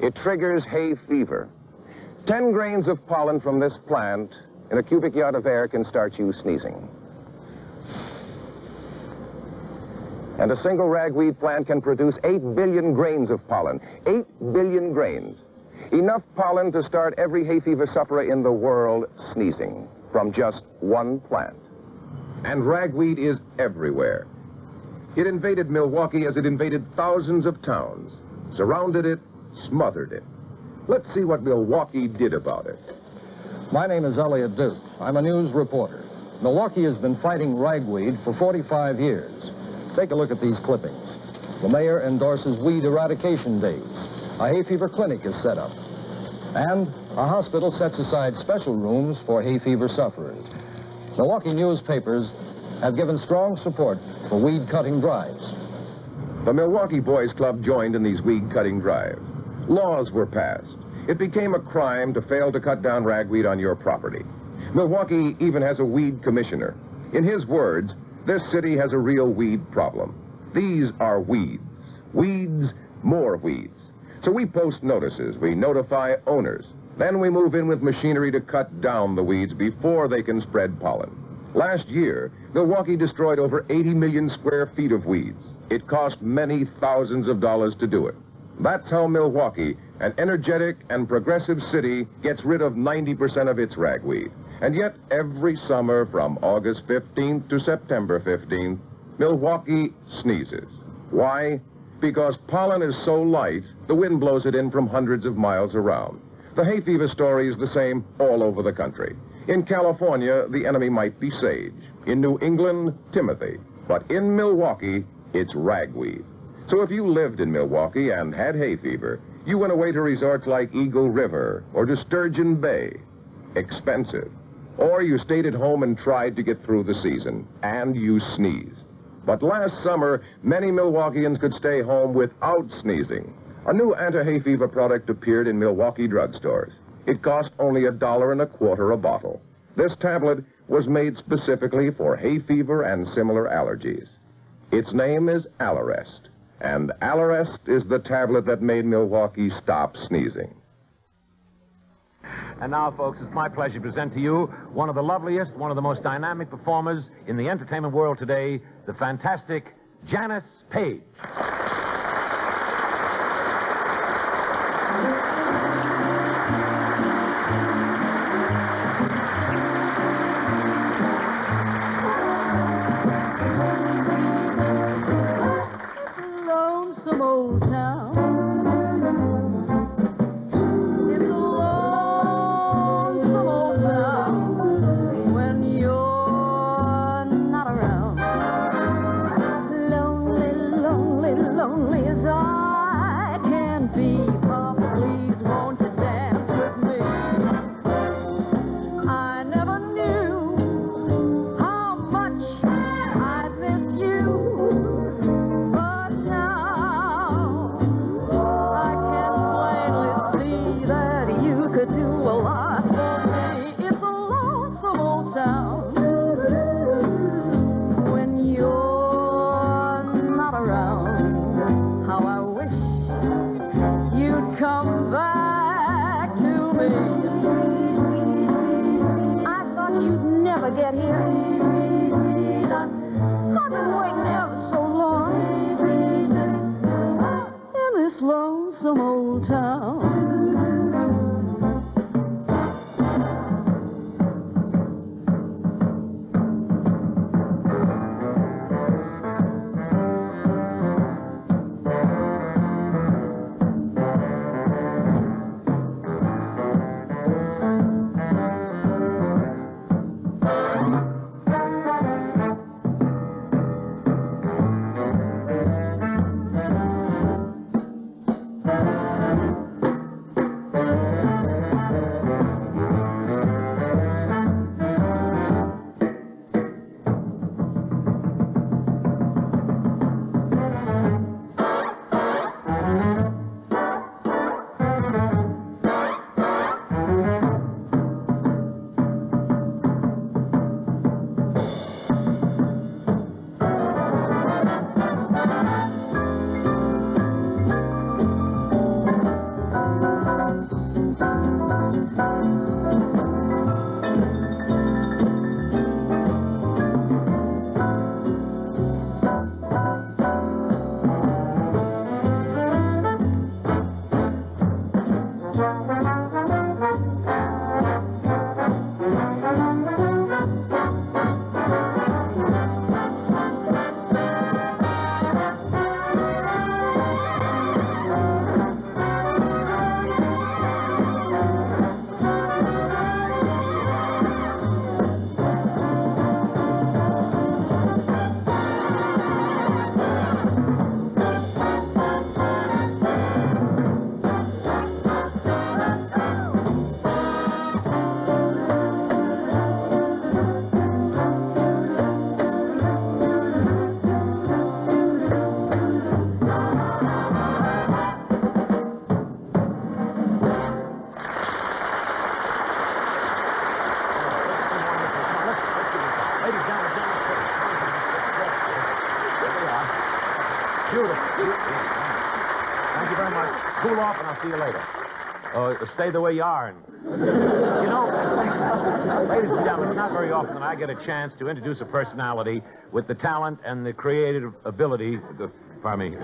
It triggers hay fever. Ten grains of pollen from this plant in a cubic yard of air can start you sneezing. And a single ragweed plant can produce 8 billion grains of pollen. 8 billion grains. Enough pollen to start every hay fever sufferer in the world sneezing from just one plant. And ragweed is everywhere. It invaded Milwaukee as it invaded thousands of towns, surrounded it, smothered it. Let's see what Milwaukee did about it. My name is Elliot Duke. I'm a news reporter. Milwaukee has been fighting ragweed for 45 years. Take a look at these clippings. The mayor endorses weed eradication days. A hay fever clinic is set up. And a hospital sets aside special rooms for hay fever sufferers. Milwaukee newspapers have given strong support for weed cutting drives. The Milwaukee Boys Club joined in these weed cutting drives. Laws were passed. It became a crime to fail to cut down ragweed on your property. Milwaukee even has a weed commissioner. In his words, this city has a real weed problem. These are weeds. Weeds, more weeds. So we post notices, we notify owners. Then we move in with machinery to cut down the weeds before they can spread pollen. Last year, Milwaukee destroyed over 80 million square feet of weeds. It cost many thousands of dollars to do it. That's how Milwaukee, an energetic and progressive city, gets rid of 90% of its ragweed. And yet, every summer from August 15th to September 15th, Milwaukee sneezes. Why? Because pollen is so light, the wind blows it in from hundreds of miles around. The hay fever story is the same all over the country. In California, the enemy might be sage. In New England, Timothy. But in Milwaukee, it's ragweed. So if you lived in Milwaukee and had hay fever, you went away to resorts like Eagle River or to Sturgeon Bay. Expensive. Or you stayed at home and tried to get through the season, and you sneezed. But last summer, many Milwaukeeans could stay home without sneezing. A new anti-hay fever product appeared in Milwaukee drugstores. It cost only a dollar and a quarter a bottle. This tablet was made specifically for hay fever and similar allergies. Its name is Allerest, and Allerest is the tablet that made Milwaukee stop sneezing. And now, folks, it's my pleasure to present to you one of the loveliest, one of the most dynamic performers in the entertainment world today, the fantastic Janis Paige. Stay the way you are. And you know, ladies and gentlemen, not very often that I get a chance to introduce a personality with the talent and the creative ability. The, pardon me.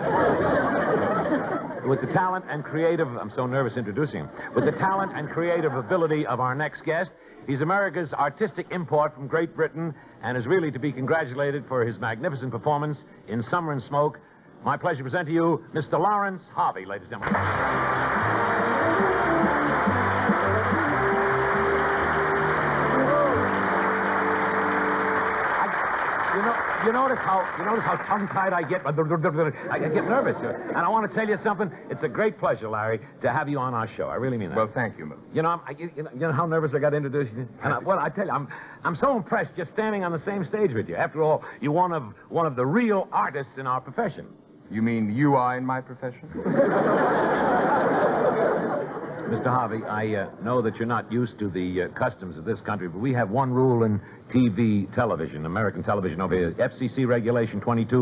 With the talent and creative, I'm so nervous introducing him. With the talent and creative ability of our next guest, he's America's artistic import from Great Britain and is really to be congratulated for his magnificent performance in Summer and Smoke. My pleasure to present to you Mr. Laurence Harvey, ladies and gentlemen. You notice how you notice how tongue-tied I get. I get nervous, and I want to tell you something. It's a great pleasure, Larry, to have you on our show. I really mean that. Well, thank you, Mil. You know, I'm, I, you, know, you know how nervous I got to introduce you. And I, well, I tell you, I'm I'm so impressed just standing on the same stage with you. After all, you're one of one of the real artists in our profession. You mean you are in my profession? Mr. Harvey, I uh, know that you're not used to the uh, customs of this country, but we have one rule in TV television, American television over here, FCC Regulation 22.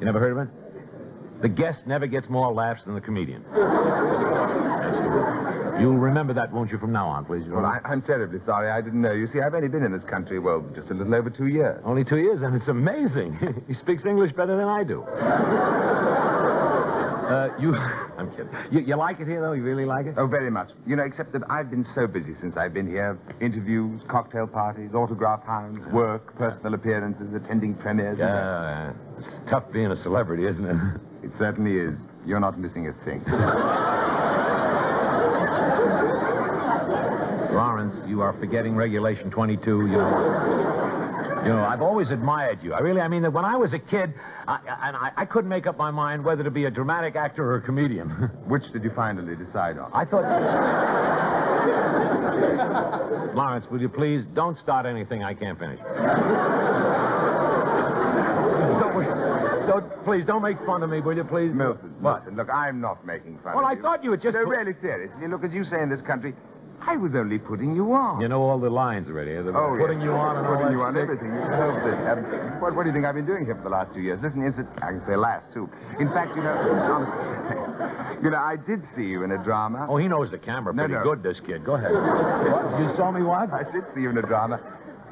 You never heard of it? The guest never gets more laughs than the comedian. That's the rule. You'll remember that, won't you, from now on, please? Well, I, I'm terribly sorry. I didn't know. You see, I've only been in this country, well, just a little over two years. Only two years, and it's amazing. he speaks English better than I do. Uh, you, I'm kidding. You, you like it here, though? You really like it? Oh, very much. You know, except that I've been so busy since I've been here. Interviews, cocktail parties, autograph hounds, work, personal appearances, attending premieres. Yeah, it's tough being a celebrity, isn't it? It certainly is. You're not missing a thing. Laurence, you are forgetting Regulation 22. You know, you know, I've always admired you. I really, I mean, that when I was a kid, I, I- and I, I couldn't make up my mind whether to be a dramatic actor or a comedian. Which did you finally decide on? I thought. Laurence, will you please don't start anything I can't finish. So, so please don't make fun of me, will you, please? Milton, What? Milton, look, I'm not making fun Well, of I you. Well, I thought you were just. No, really seriously. Look, as you say in this country, I was only putting you on. You know all the lines already. The Oh, putting yes. you on and putting you on everything. You. Um, what, what do you think I've been doing here for the last two years? Listen, is it? I can say last too. In fact, you know, honestly, you know, I did see you in a drama. Oh, he knows the camera No, pretty no. good, this kid. Go ahead. You saw me what? I did see you in a drama.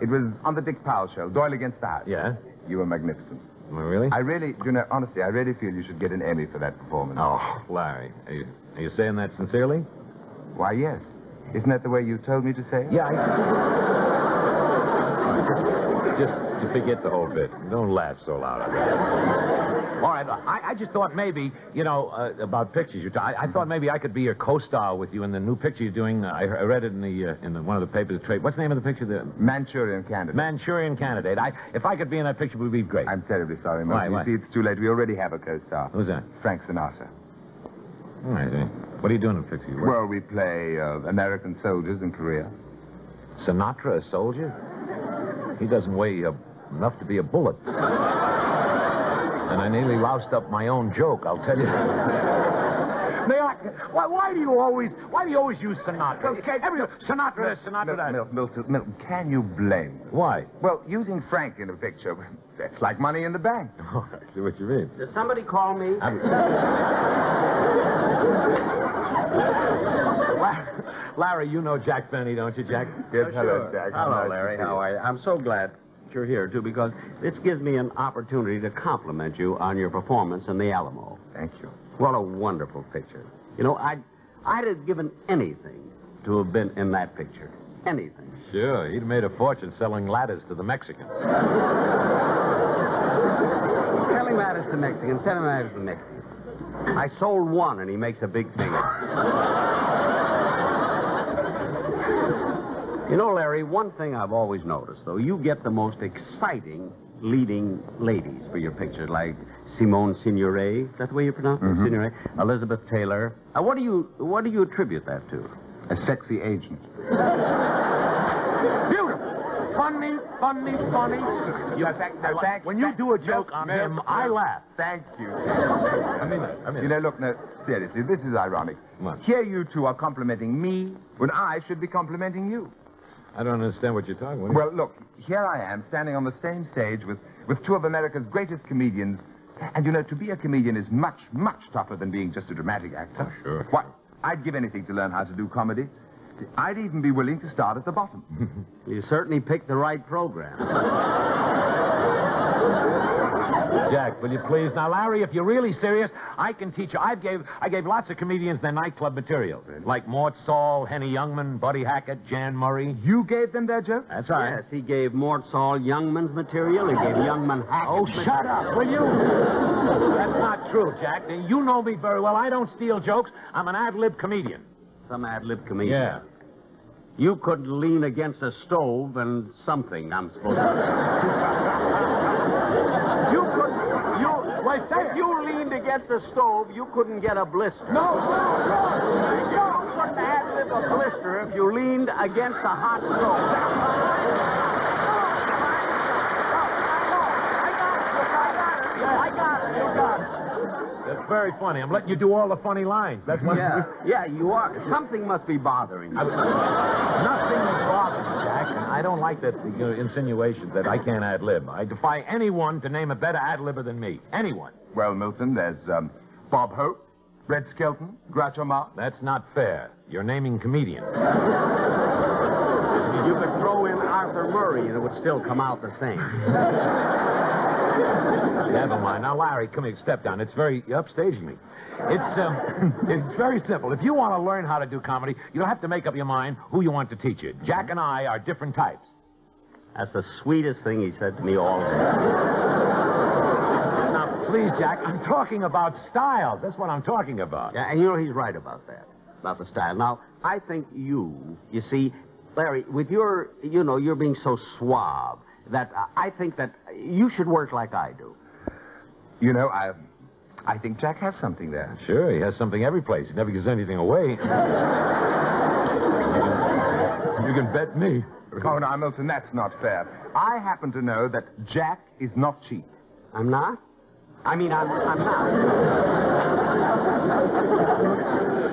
It was on the Dick Powell show, Doyle Against the House. Yeah? You were magnificent. Oh, really? I really, you know, honestly, I really feel you should get an Emmy for that performance. Oh, Larry. Are you, are you saying that sincerely? Why, yes. Isn't that the way you told me to say it? Yeah, I... Just to forget the whole bit. Don't laugh so loud. All right, I, I just thought maybe, you know, uh, about pictures. You I, I thought maybe I could be your co-star with you in the new picture you're doing. I, I read it in the uh, in the, one of the papers. Trade. What's the name of the picture? The Manchurian Candidate. Manchurian Candidate. I, if I could be in that picture, it would be great. I'm terribly sorry, Why, Milton. why? You see, it's too late. We already have a co-star. Who's that? Frank Sinatra. All right. eh. What are you doing in picture? You Well, we play uh, American soldiers in Korea. Sinatra, a soldier? He doesn't weigh uh, enough to be a bullet. And I nearly loused up my own joke, I'll tell you. May I, why, why do you always, why do you always use Sinatra? Okay, Every, Sinatra Sinatra. Mil- Milton, Milton, can you blame me? Why? Well, using Frank in a picture, that's like money in the bank. Oh, I see what you mean. Did somebody call me? Larry, you know Jack Benny, don't you, Jack? Yes, Oh, hello, sure. Jack. Hello, Nice Larry. see How are you? I'm so glad you're here, too, because this gives me an opportunity to compliment you on your performance in the Alamo. Thank you. What a wonderful picture. You know, I'd, I'd have given anything to have been in that picture. Anything. Sure, he'd made a fortune selling ladders to the Mexicans. Ladders to Mexicans, selling ladders to Mexicans. I sold one, and he makes a big thing. you know, Larry, one thing I've always noticed, though, you get the most exciting leading ladies for your pictures, like Simone Signoret. Is that the way you pronounce it? Mhm. Signoret. Elizabeth Taylor. Uh, what do you what do you attribute that to? A sexy agent. Beautiful. Funny, funny, funny. You, when you do a joke on him, I laugh. Thank you. I mean that. I mean You know, look, no, seriously, this is ironic. What? Here you two are complimenting me when I should be complimenting you. I don't understand what you're talking about. Well, look, here I am standing on the same stage with, with two of America's greatest comedians, And you know, to be a comedian is much, much tougher than being just a dramatic actor. Oh, sure. What? I'd give anything to learn how to do comedy. I'd even be willing to start at the bottom. You certainly picked the right program. Jack, will you please? Now, Larry, if you're really serious, I can teach you. I gave I gave lots of comedians their nightclub material, like Mort Sahl, Henny Youngman, Buddy Hackett, Jan Murray. You gave them their jokes? That's right. Yes, he gave Mort Sahl Youngman's material. He gave Youngman Hackett. Oh, shut up, will you? That's not true, Jack. You know me very well. I don't steal jokes. I'm an ad lib comedian. Some ad lib comedian. Yeah. You could lean against a stove and something, I'm supposed to You could. You. Wait, if you leaned against a stove, you couldn't get a blister. No, no, no. You couldn't ad lib a blister if you leaned against a hot stove. I got it. You got it. That's very funny. I'm letting you do all the funny lines. That's what. Yeah, yeah, you are. Something must be bothering you. Nothing is bothering me, Jack. And I don't like that you know, insinuation that I can't ad lib. I defy anyone to name a better ad libber than me. Anyone. Well, Milton, there's um, Bob Hope, Red Skelton, Groucho Marx. That's not fair. You're naming comedians. You could throw in Arthur Murray and it would still come out the same. Never mind. Now, Larry, come here. Step down. It's very you're upstaging me. It's um, it's very simple. If you want to learn how to do comedy, you don't have to make up your mind who you want to teach you. Jack and I are different types. That's the sweetest thing he said to me all day. Now, please, Jack, I'm talking about styles. That's what I'm talking about. Yeah, and you know he's right about that, about the style. Now, I think you, you see, Larry, with your, you know, you're being so suave that uh, I think that you should work like I do. You know, I, I think Jack has something there. Sure, he has something every place. He never gives anything away. you, can, you can bet me. Oh, no, Milton, that's not fair. I happen to know that Jack is not cheap. I'm not? I mean, I'm, I'm not.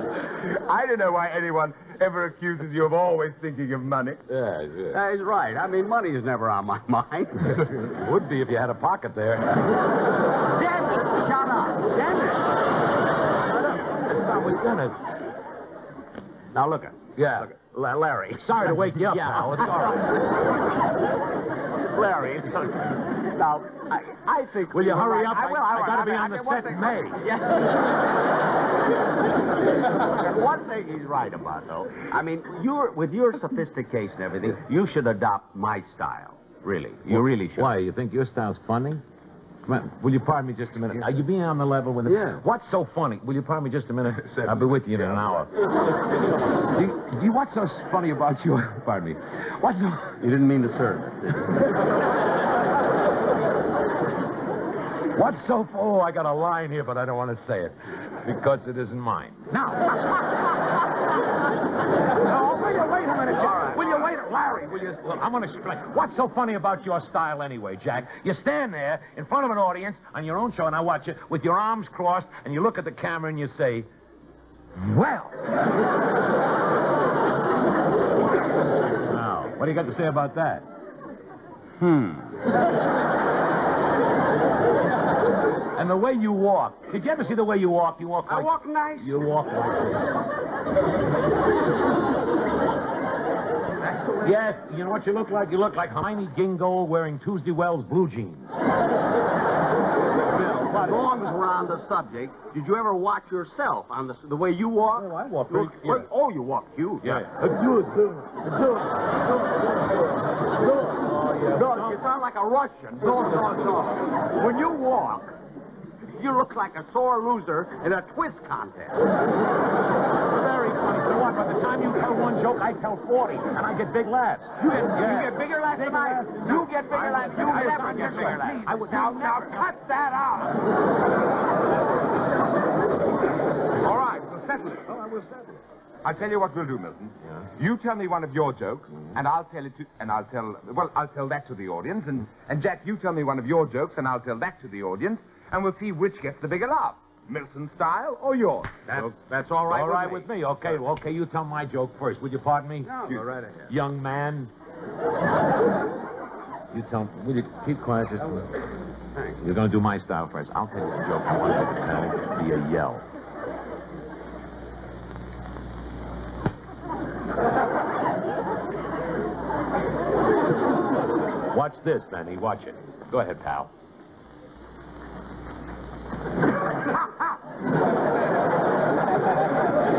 I don't know why anyone ever accuses you of always thinking of money. Yeah, yeah. Uh, he's right. I mean, money is never on my mind. Would be if you had a pocket there. Damn it! Shut up! Damn it! Shut up. That's not what it. Now, look at. Yeah. Look at. La- Larry. Sorry to wake you up, yeah. It's all right. Larry, now, I, I think... Will you hurry right. up? I will, I- I, I gotta be on I- the one set in May. Yeah. one thing he's right about, though. I mean, you're, with your sophistication and everything, you should adopt my style. Really. You really should. Why? You think your style's funny? Will you pardon me just a minute? Are you being on the level with it? Yeah. What's so funny? Will you pardon me just a minute? I'll be with you in an hour. do, you, do you, what's so funny about you? Pardon me. What's so... You didn't mean to serve it, did you? What's so... Oh, I got a line here, but I don't want to say it because it isn't mine. Now. no, will you wait a minute, Jack? Will you wait? Larry, will you... Well, I'm going to explain. What's so funny about your style anyway, Jack? You stand there in front of an audience on your own show, and I watch it, with your arms crossed, and you look at the camera and you say, well... now, what do you got to say about that? Hmm. And the way you walk. Did you ever see the way you walk? You walk I walk nice. You walk like. Yes, you know what you look like? You look like Hermione Gingold wearing Tuesday Weld's blue jeans. As long as we're on the subject, did you ever watch yourself on the, the way you walk? Oh, I walk You pretty- look- yeah. Oh, you walk cute. Yeah. Uh, Good, good, good, good. No, you sound like a Russian. No, no, no. When you walk, you look like a sore loser in a twist contest. Very funny. So what? By the time you tell one joke, I tell 40, and I get big laughs. You get, Yeah. you get bigger laughs than I. You get bigger laughs. You I never get bigger laughs. I would now, now, cut that out. All right, we'll settle it. Oh, I will settle it. I'll tell you what we'll do, Milton. You tell me one of your jokes, mm-hmm. and I'll tell it to, and I'll tell, well, I'll tell that to the audience, and, and Jack, you tell me one of your jokes, and I'll tell that to the audience, and we'll see which gets the bigger laugh, Milton style or yours. That's, that's all right All with right me. with me. Okay, well, okay, you tell my joke first. Would you pardon me? No, go right ahead. Young man. You tell will you keep quiet just a minute? You're going to do my style first. I'll tell you a joke. I want it to be a yell. Watch this, Benny. Watch it. Go ahead, pal.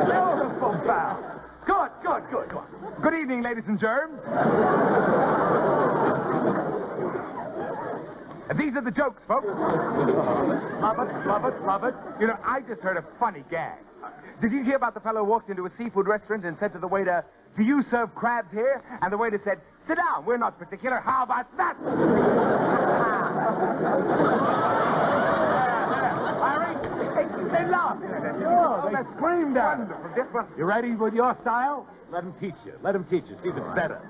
Beautiful, pal. Good, good, good, good. Good evening, ladies and germs. These are the jokes, folks. Love it, love it, love it. You know, I just heard a funny gag. Did you hear about the fellow who walked into a seafood restaurant and said to the waiter, Do you serve crabs here? And the waiter said, Sit down, we're not particular. How about that? They. Oh, they screamed at Wonderful. This was You ready with your style? Let him teach you. Let him teach you. See if it's better.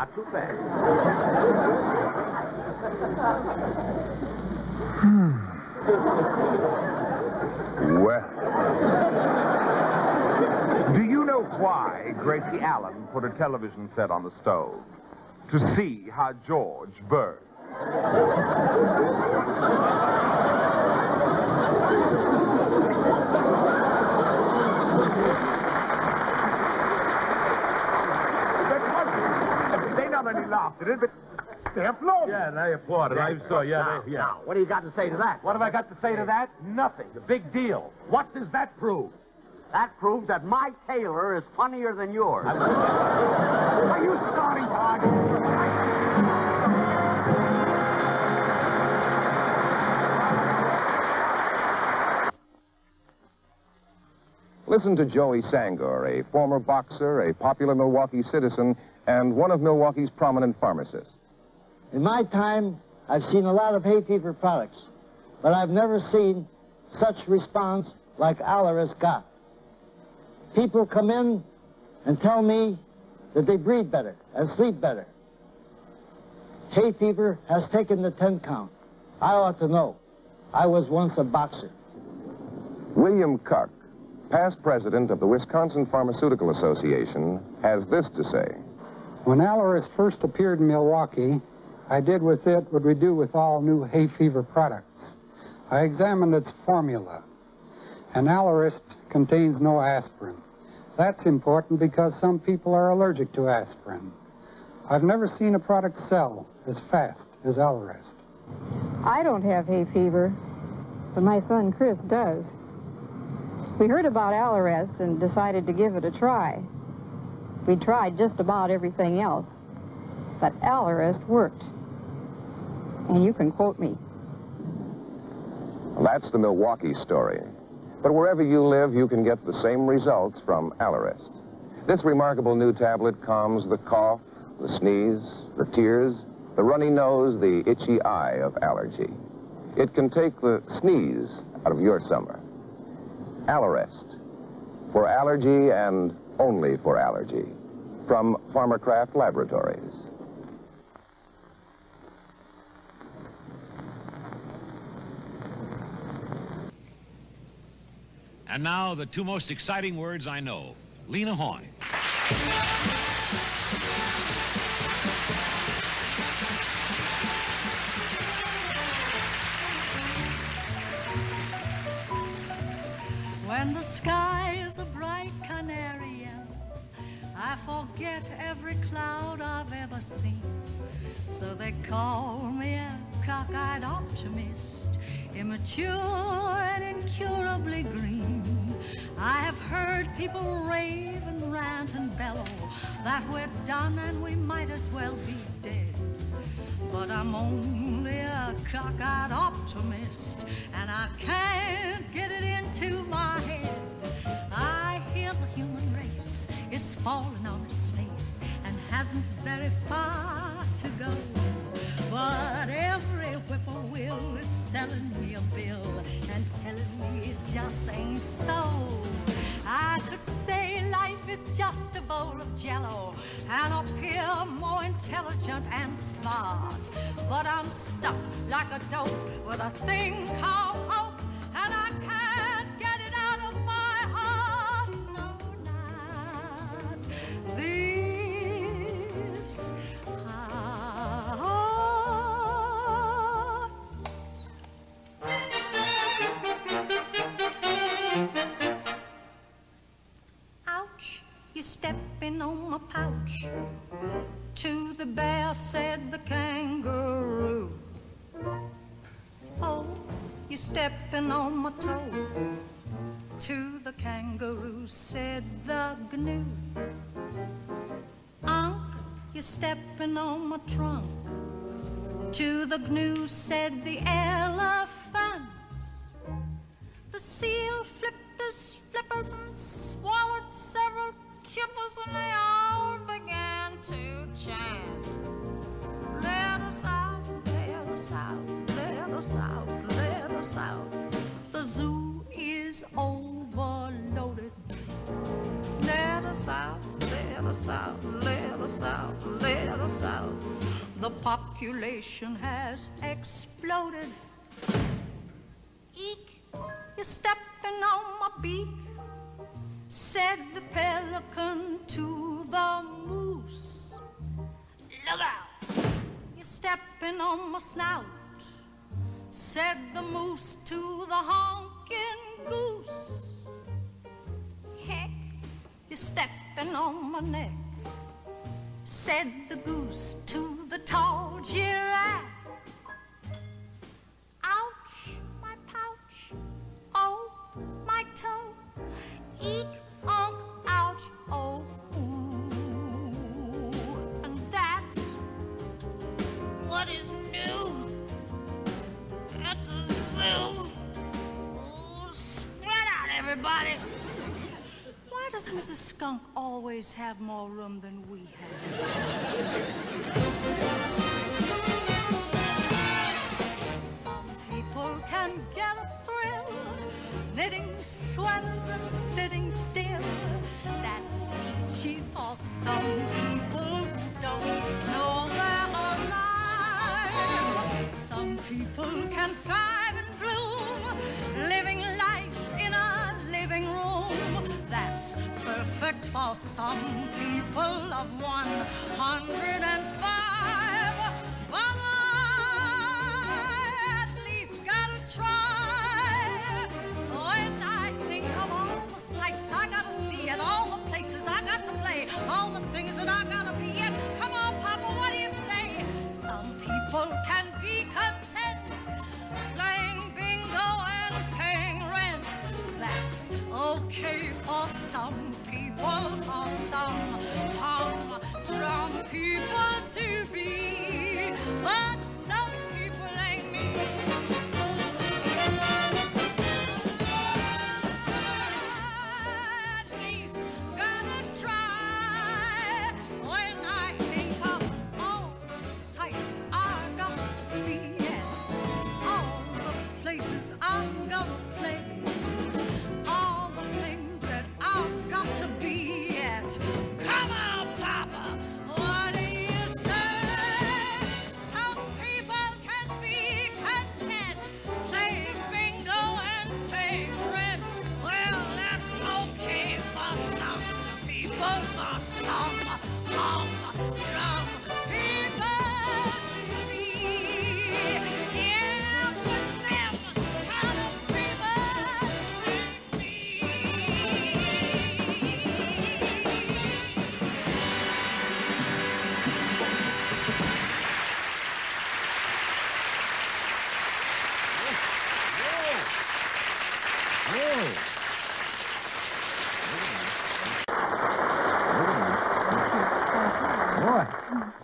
Not too fast. Hmm. Well. Do you know why Gracie Allen put a television set on the stove? To see how George burned. They not only laughed at it, but they applauded. Yeah, they applauded. I saw. Yeah, Now, they, yeah. now, what do you got to say to that? What have I got to say to that? Nothing. The big deal. What does that prove? That proves that my tailor is funnier than yours. Are you sorry, Todd? Listen to Joey Sangor, a former boxer, a popular Milwaukee citizen, and one of Milwaukee's prominent pharmacists. In my time, I've seen a lot of hay fever products, but I've never seen such response like Allerest got. People come in and tell me that they breathe better and sleep better. Hay fever has taken the 10 count. I ought to know. I was once a boxer. William Cuck, past president of the Wisconsin Pharmaceutical Association, has this to say. When Allerest first appeared in Milwaukee, I did with it what we do with all new hay fever products. I examined its formula, and Allerest contains no aspirin. That's important because some people are allergic to aspirin. I've never seen a product sell as fast as Allerest. I don't have hay fever, but my son Chris does. We heard about Allerest and decided to give it a try. We tried just about everything else, but Allerest worked. And you can quote me. That's the Milwaukee story. But wherever you live, you can get the same results from Allerest. This remarkable new tablet calms the cough, the sneeze, the tears, the runny nose, the itchy eye of allergy. It can take the sneeze out of your summer. Allerest. For allergy and only for allergy. From Pharmacraft Laboratories. And now, the two most exciting words I know Lena Horne. When the sky is a bright canary yellow, I forget every cloud I've ever seen. So they call me a cockeyed optimist, immature and incurably green. I have heard people rave and rant and bellow that we're done and we might as well be dead. But I'm only a cockeyed optimist, and I can't get it into my head. I hear the human race is falling on its face and hasn't very far to go. But every whippoorwill is selling me a bill and telling me it just ain't so. I could say life is just a bowl of jello and appear more intelligent and smart. But I'm stuck like a dope with a thing called To the bear said the kangaroo. Oh, you're stepping on my toe. To the kangaroo said the gnu. Unc, you're stepping on my trunk. To the gnu said the elephants. The seal flipped his flippers and swallowed several kippers, and they all began to chant. Let us out, let us out, let us out, let us out. The zoo is overloaded. Let us out, let us out, let us out, let us out. The population has exploded. Eek, you're stepping on my beak, said the pelican to the moose. Look out, you're stepping on my snout, said the moose to the honking goose. Heck, you're stepping on my neck, said the goose to the tall giraffe. Ouch, my pouch. Oh, my toe. Eek, unk, ouch, oh, ooh. And that's what is new at the zoo. Ooh, spread out, everybody. Why does Mrs. Skunk always have more room than we have? Sweaters and sitting still. That's peachy for some people who don't know they're alive. Some people can thrive and bloom, living life in a living room. That's perfect for some people of 105. The things that I gotta be in. Come on, Papa, what do you say? Some people can be content playing bingo and paying rent. That's okay for some people, for some humdrum people to be. But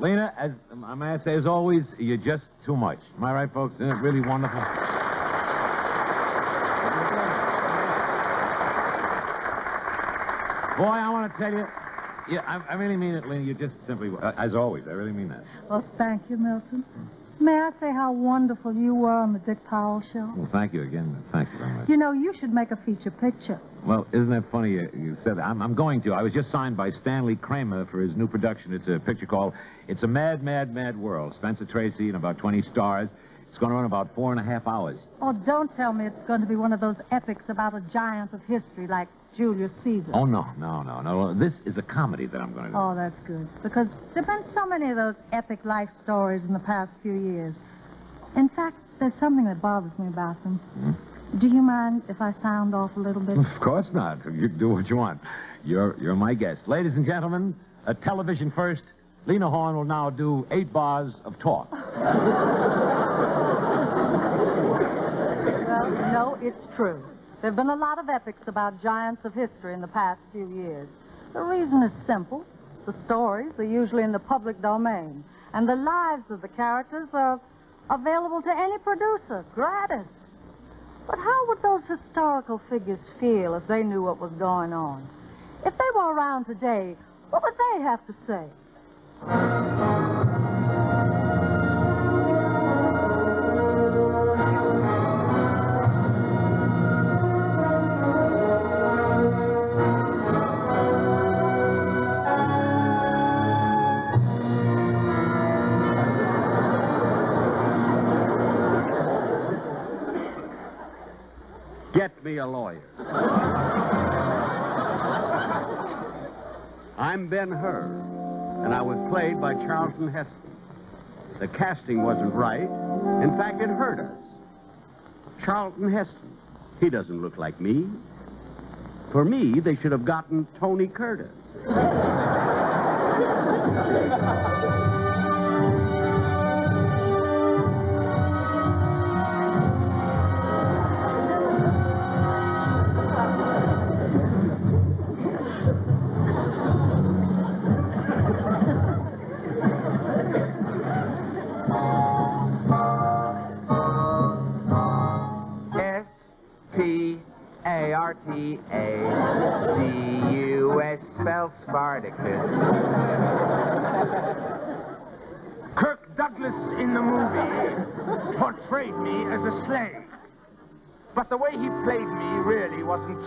Lena, as I may say, as always, you're just too much. Am I right, folks? Isn't it really wonderful? Boy, I want to tell you, yeah, I, I really mean it, Lena. You're just simply, uh, as always, I really mean that. Well, thank you, Milton. May I say how wonderful you were on the Dick Powell show? Well, thank you again. Thank you very much. You know, you should make a feature picture. Well, isn't that funny you, you said that? I'm, I'm going to. I was just signed by Stanley Kramer for his new production. It's a picture called It's a Mad, Mad, Mad World. Spencer Tracy and about 20 stars. It's going to run about four and a half hours. Oh, don't tell me it's going to be one of those epics about a giant of history like Julius Caesar. Oh, no, no, no, no. This is a comedy that I'm going to do. Oh, that's good. Because there have been so many of those epic life stories in the past few years. In fact, there's something that bothers me about them. Hmm? Do you mind if I sound off a little bit? Of course not. You do what you want. You're, you're my guest. Ladies and gentlemen, a television first. Lena Horne will now do eight bars of talk. Well, no, it's true. There have been a lot of epics about giants of history in the past few years. The reason is simple. The stories are usually in the public domain, and the lives of the characters are available to any producer, gratis. But how would those historical figures feel if they knew what was going on? If they were around today, what would they have to say? A lawyer. I'm Ben Hur, and I was played by Charlton Heston. The casting wasn't right. In fact, it hurt us. Charlton Heston. He doesn't look like me. For me, they should have gotten Tony Curtis.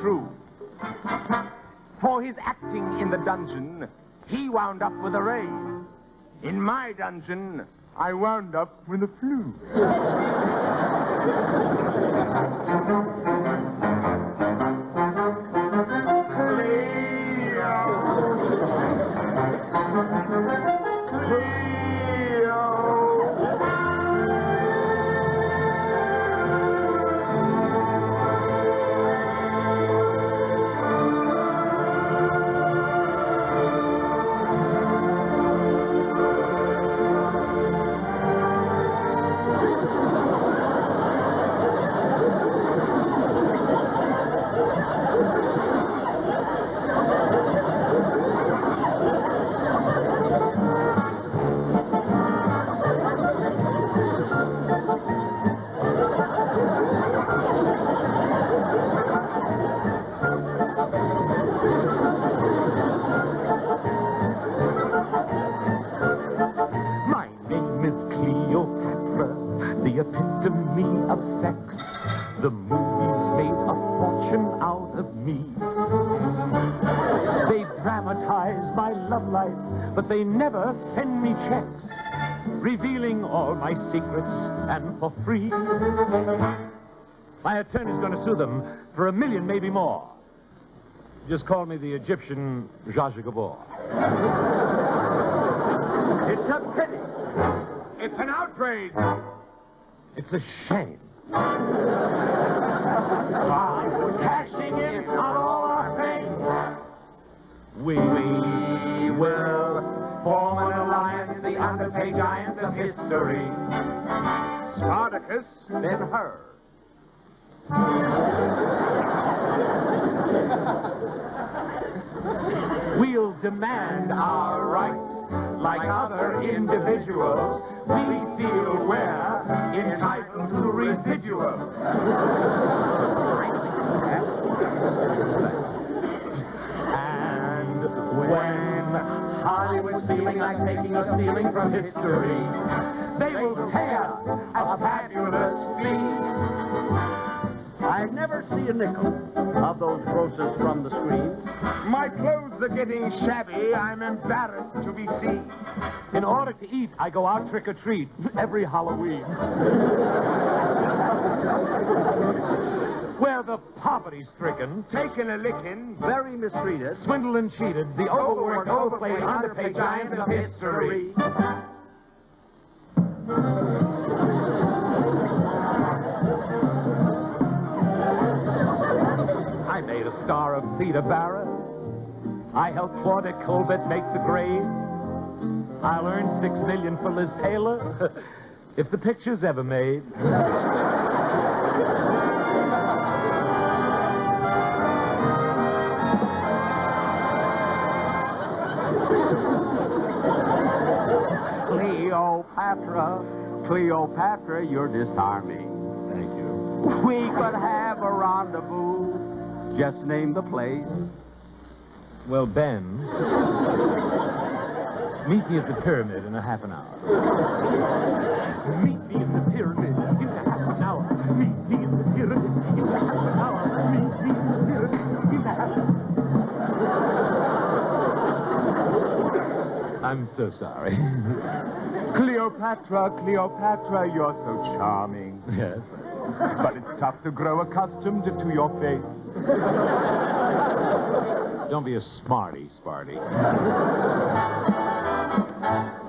True. For his acting in the dungeon, he wound up with a raise. In my dungeon, I wound up with a flu. secrets and for free. My attorney's going to sue them for a million, maybe more. Just call me the Egyptian Zsa Gabor. It's a pity. It's an outrage. It's a shame. Ah, By cashing in on all our fame, we alliance, the underpaid giants of history. Spartacus, Ben Hur. We'll demand our rights like other individuals. We feel we're entitled to residuals. And when Hollywood's feeling like taking a stealing from history. They will tear a fabulous fee. I never see a nickel of those grocers from the screen. My clothes are getting shabby. I'm embarrassed to be seen. In order to eat, I go out trick-or-treat every Halloween. Where the poverty stricken, Taking a licking, Very mistreated. swindled and cheated, the overworked, overplayed, underpaid giants of history. I made a star of Theda Bara. I helped Claudette Colbert make the grade. I'll earn six million for Liz Taylor if the picture's ever made. Cleopatra, Cleopatra, you're disarming. Thank you. We could have a rendezvous. Just name the place. Well, Ben, meet me at the pyramid in a half an hour. Meet me in the pyramid in a half an hour. Meet me in the pyramid in a half an hour. Meet me in the pyramid in a half an hour. I'm so sorry. Cleopatra, Cleopatra, you're so charming. Yes. But it's tough to grow accustomed to your face. Don't be a smarty, Sparty.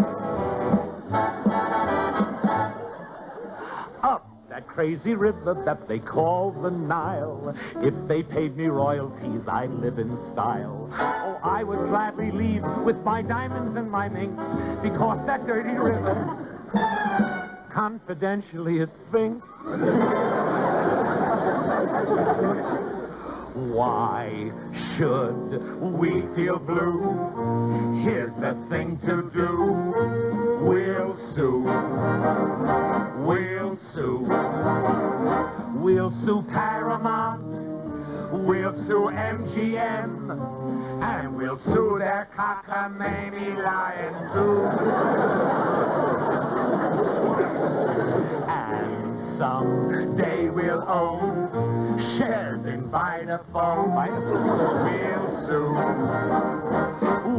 crazy river that they call the Nile. If they paid me royalties, I'd live in style. Oh, I would gladly leave with my diamonds and my minks, because that dirty river, confidentially, it thinks. Why should we feel blue? Here's the thing to do. We'll sue. We'll sue. We'll sue Paramount. We'll sue MGM. And we'll sue their cockamamie lion too. And someday we'll own shares in Vitaphone. We'll sue.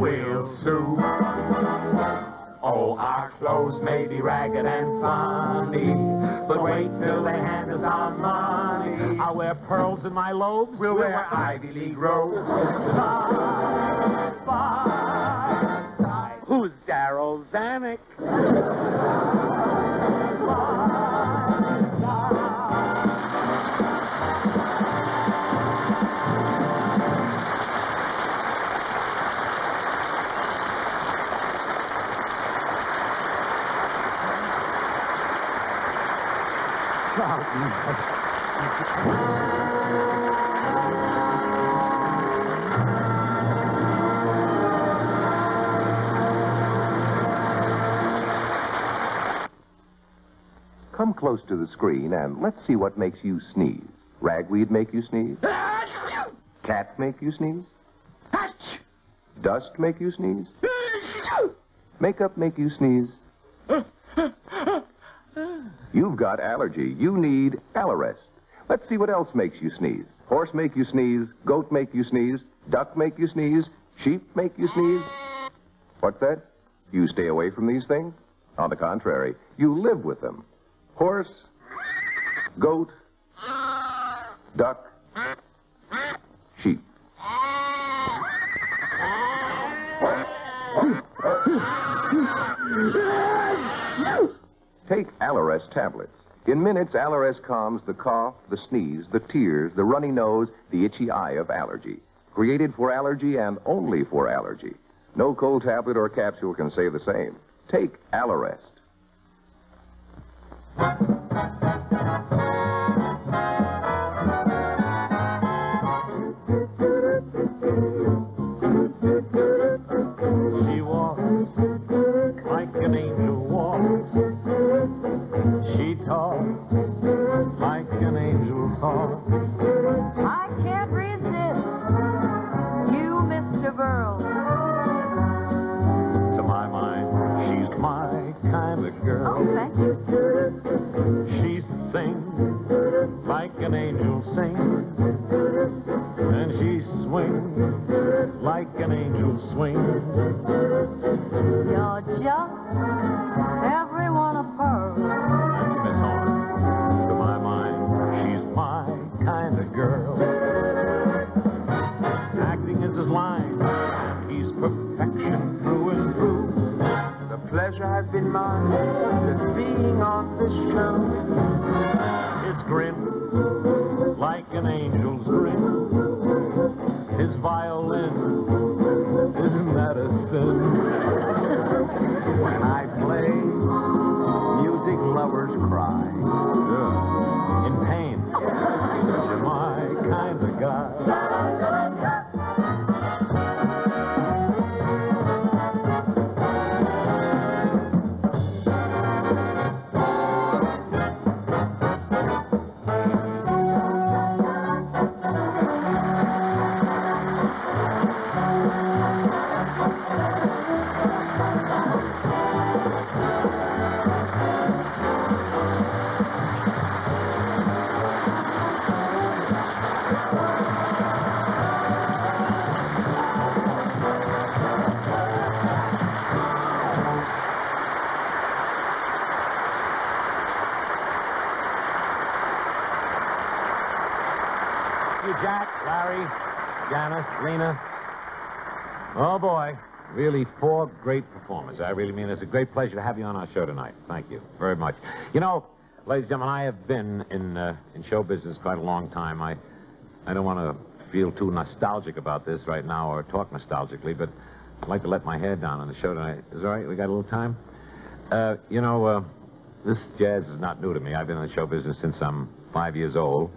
We'll sue. Oh, our clothes may be ragged and funny, but wait till they hand us our money. I'll wear pearls in my lobes. We'll, wear Ivy League robes. Bye, bye. Who's Darryl Zanuck? Close to the screen and let's see what makes you sneeze. Ragweed make you sneeze? Cat make you sneeze? Dust make you sneeze? Makeup make you sneeze? You've got allergy. You need Allerest. Let's see what else makes you sneeze. Horse make you sneeze. Goat make you sneeze. Duck make you sneeze. Sheep make you sneeze. What's that? You stay away from these things? On the contrary, you live with them. Horse, goat, duck, sheep. Take Allerest tablets. In minutes, Allerest calms the cough, the sneeze, the tears, the runny nose, the itchy eye of allergy. Created for allergy and only for allergy. No cold tablet or capsule can say the same. Take Allerest. She That being on this show is grim, like an angel's you, Jack, Larry, Janis, Lena. Oh, boy. Really, four great performers. I really mean it's a great pleasure to have you on our show tonight. Thank you very much. You know, ladies and gentlemen, I have been in uh, in show business quite a long time. I I don't want to feel too nostalgic about this right now or talk nostalgically, but I'd like to let my hair down on the show tonight. Is it all right? We got a little time? Uh, you know, uh, this jazz is not new to me. I've been in the show business since I'm five years old,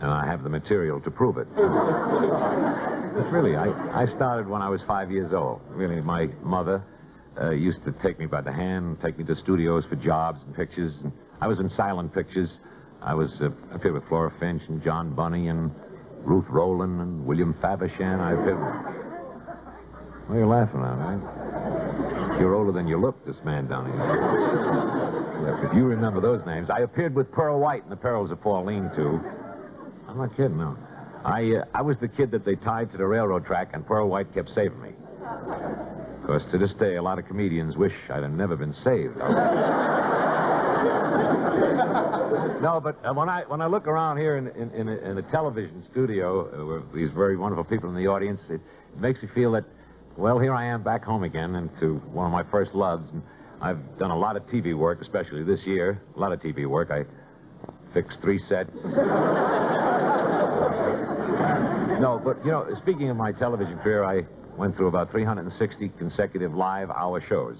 and I have the material to prove it. really, I, I started when I was five years old. Really, my mother uh, used to take me by the hand, take me to studios for jobs and pictures. And I was in silent pictures. I was uh, appeared with Flora Finch and John Bunny and Ruth Roland and William Faversham. I appeared. What are you laughing at, man? You're older than you look, this man down here. If you remember those names, I appeared with Pearl White in The Perils of Pauline, too. I'm not kidding, no. I, uh, I was the kid that they tied to the railroad track, and Pearl White kept saving me. Of course, to this day, a lot of comedians wish I'd have never been saved. no, but uh, when I when I look around here in in, in, a, in a television studio uh, with these very wonderful people in the audience, it, it makes me feel that, well, here I am back home again, and to one of my first loves. And I've done a lot of TV work, especially this year. A lot of TV work. I fixed three sets. no, but you know, speaking of my television career, I went through about 360 consecutive live hour shows.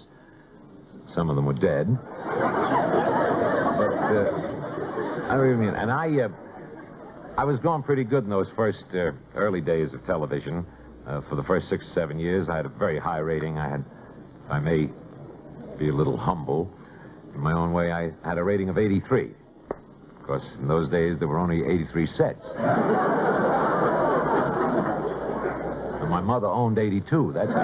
Some of them were dead. But uh, I even mean, and I, uh, I was going pretty good in those first uh, early days of television. Uh, for the first six, seven years, I had a very high rating. I had, if I may be a little humble, in my own way, I had a rating of 83. Of course, in those days, there were only 83 sets. And my mother owned 82. That's. Well,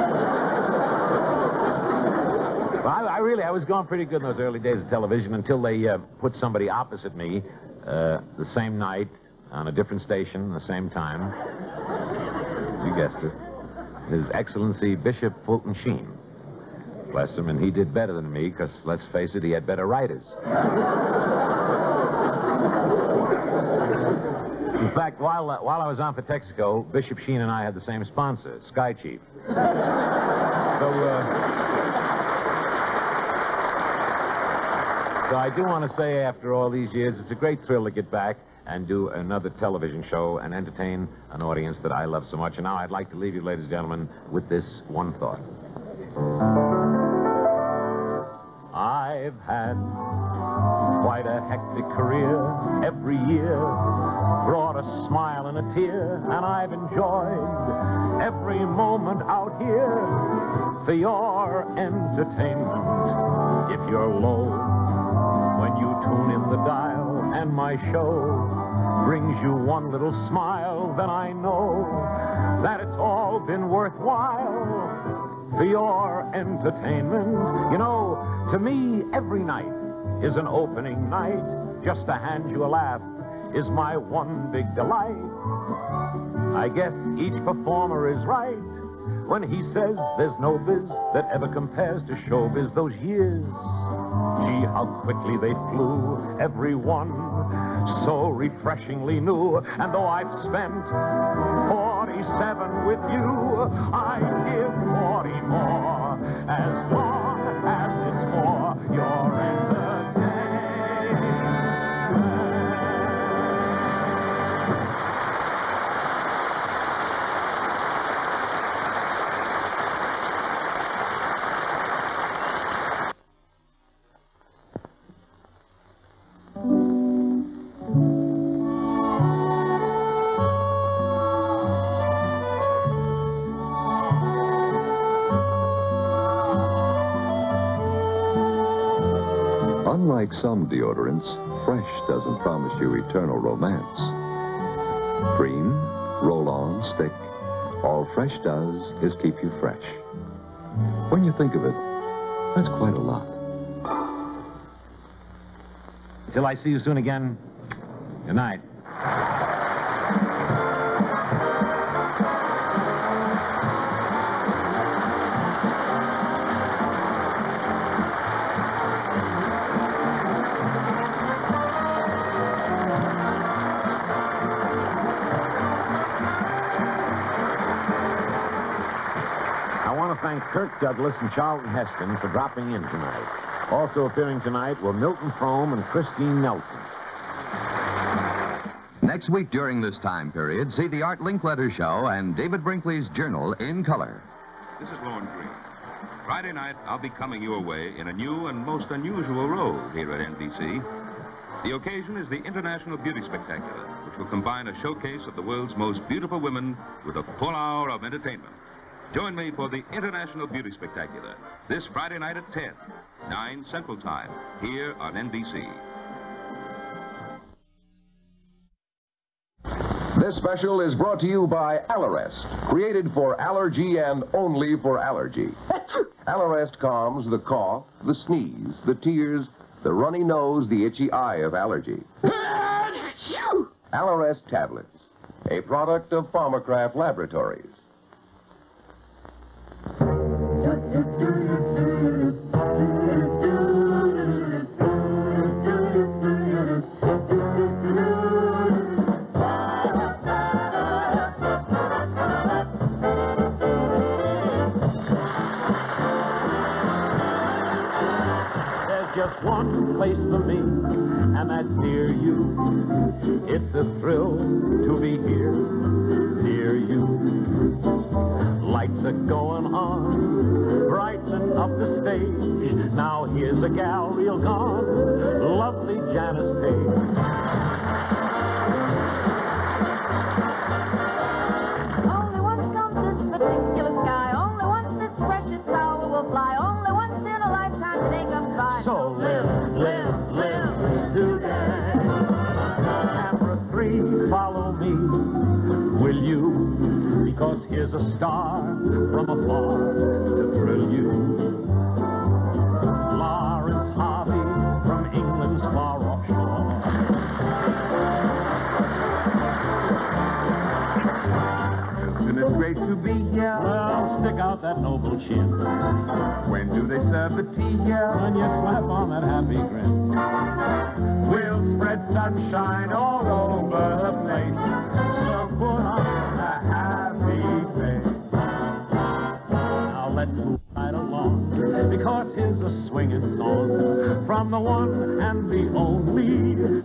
I, I really, I was going pretty good in those early days of television until they uh, put somebody opposite me uh, the same night on a different station, the same time. You guessed it. His Excellency Bishop Fulton Sheen. Bless him, and he did better than me, because let's face it, he had better writers. In fact, while, uh, while I was on for Texaco, Bishop Sheen and I had the same sponsor, Sky Chief. So, uh, so I do want to say, after all these years, it's a great thrill to get back and do another television show and entertain an audience that I love so much. And now I'd like to leave you, ladies and gentlemen, with this one thought. I've had quite a hectic career every year, brought a smile and a tear, and I've enjoyed every moment out here for your entertainment. If you're low when you tune in the dial and my show brings you one little smile, then I know that it's all been worthwhile for your entertainment. You know, to me, every night is an opening night. Just to hand you a laugh is my one big delight. I guess each performer is right when he says there's no biz that ever compares to showbiz those years. Gee, how quickly they flew, every one so refreshingly new. And though I've spent 47 with you, I give 40 more as long as it's for your some deodorants, Fresh doesn't promise you eternal romance. Cream, roll on, stick, all Fresh does is keep you fresh. When you think of it, that's quite a lot. Till I see you soon again, good night. Kirk Douglas and Charlton Heston for dropping in tonight. Also appearing tonight were Milton Frome and Christine Nelson. Next week during this time period, see the Art Linkletter Show and David Brinkley's Journal in color. This is Lorne Greene. Friday night, I'll be coming your way in a new and most unusual role here at NBC. The occasion is the International Beauty Spectacular, which will combine a showcase of the world's most beautiful women with a full hour of entertainment. Join me for the International Beauty Spectacular this Friday night at 10, 9 Central Time, here on NBC. This special is brought to you by Allerest, created for allergy and only for allergy. Allerest calms the cough, the sneeze, the tears, the runny nose, the itchy eye of allergy. Allerest tablets, a product of Pharmacraft Laboratories. One place for me, and that's near you. It's a thrill to be here, near you. Lights are going on, brightening up the stage. Now here's a gal real gone, lovely Janis Paige. That noble chin. When do they serve the tea here? When you slap on that happy grin. We'll spread sunshine all over the place. So put on a happy face. Now let's move right along, because here's a swinging song from the one and the only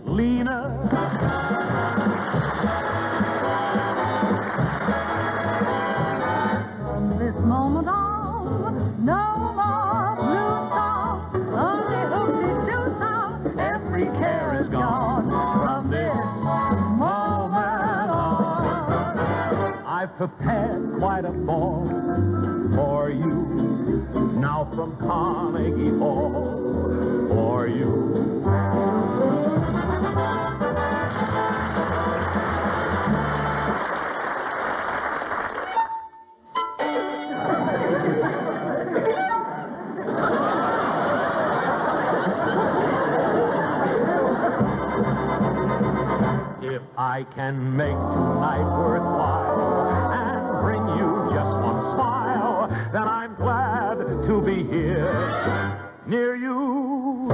worthwhile and bring you just one smile, I'm glad to be here near you.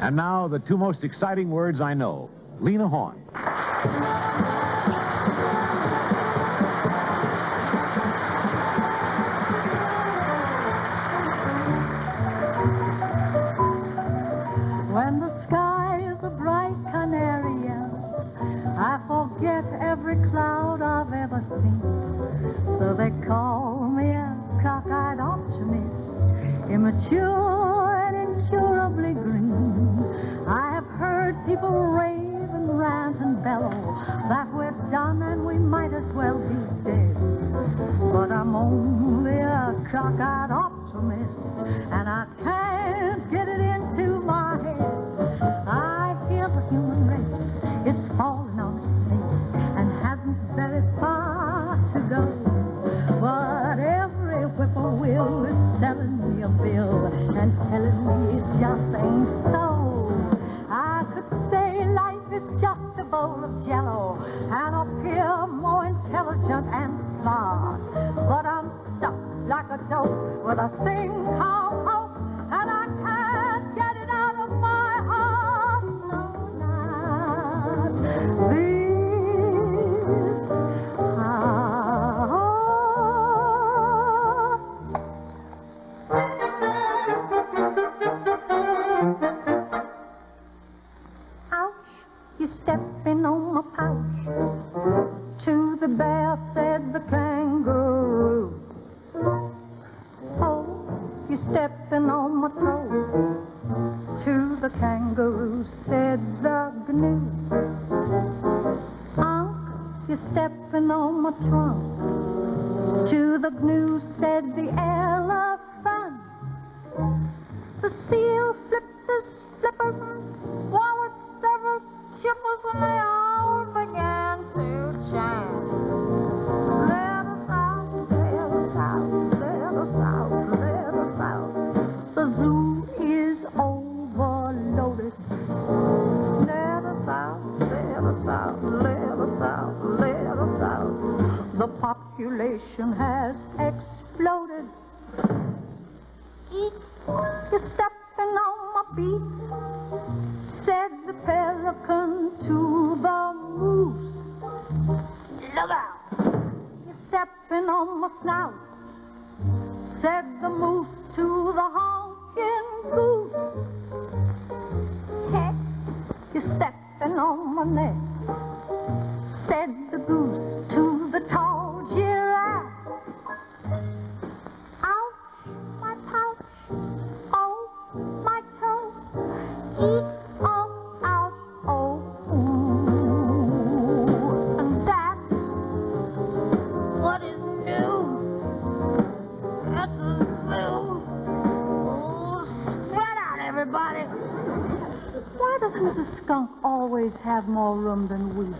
And now, the two most exciting words I know Lena Horne. nipping on my snout. Said the moose to the honking goose. Cat, you're stepping on my neck. Said the goose.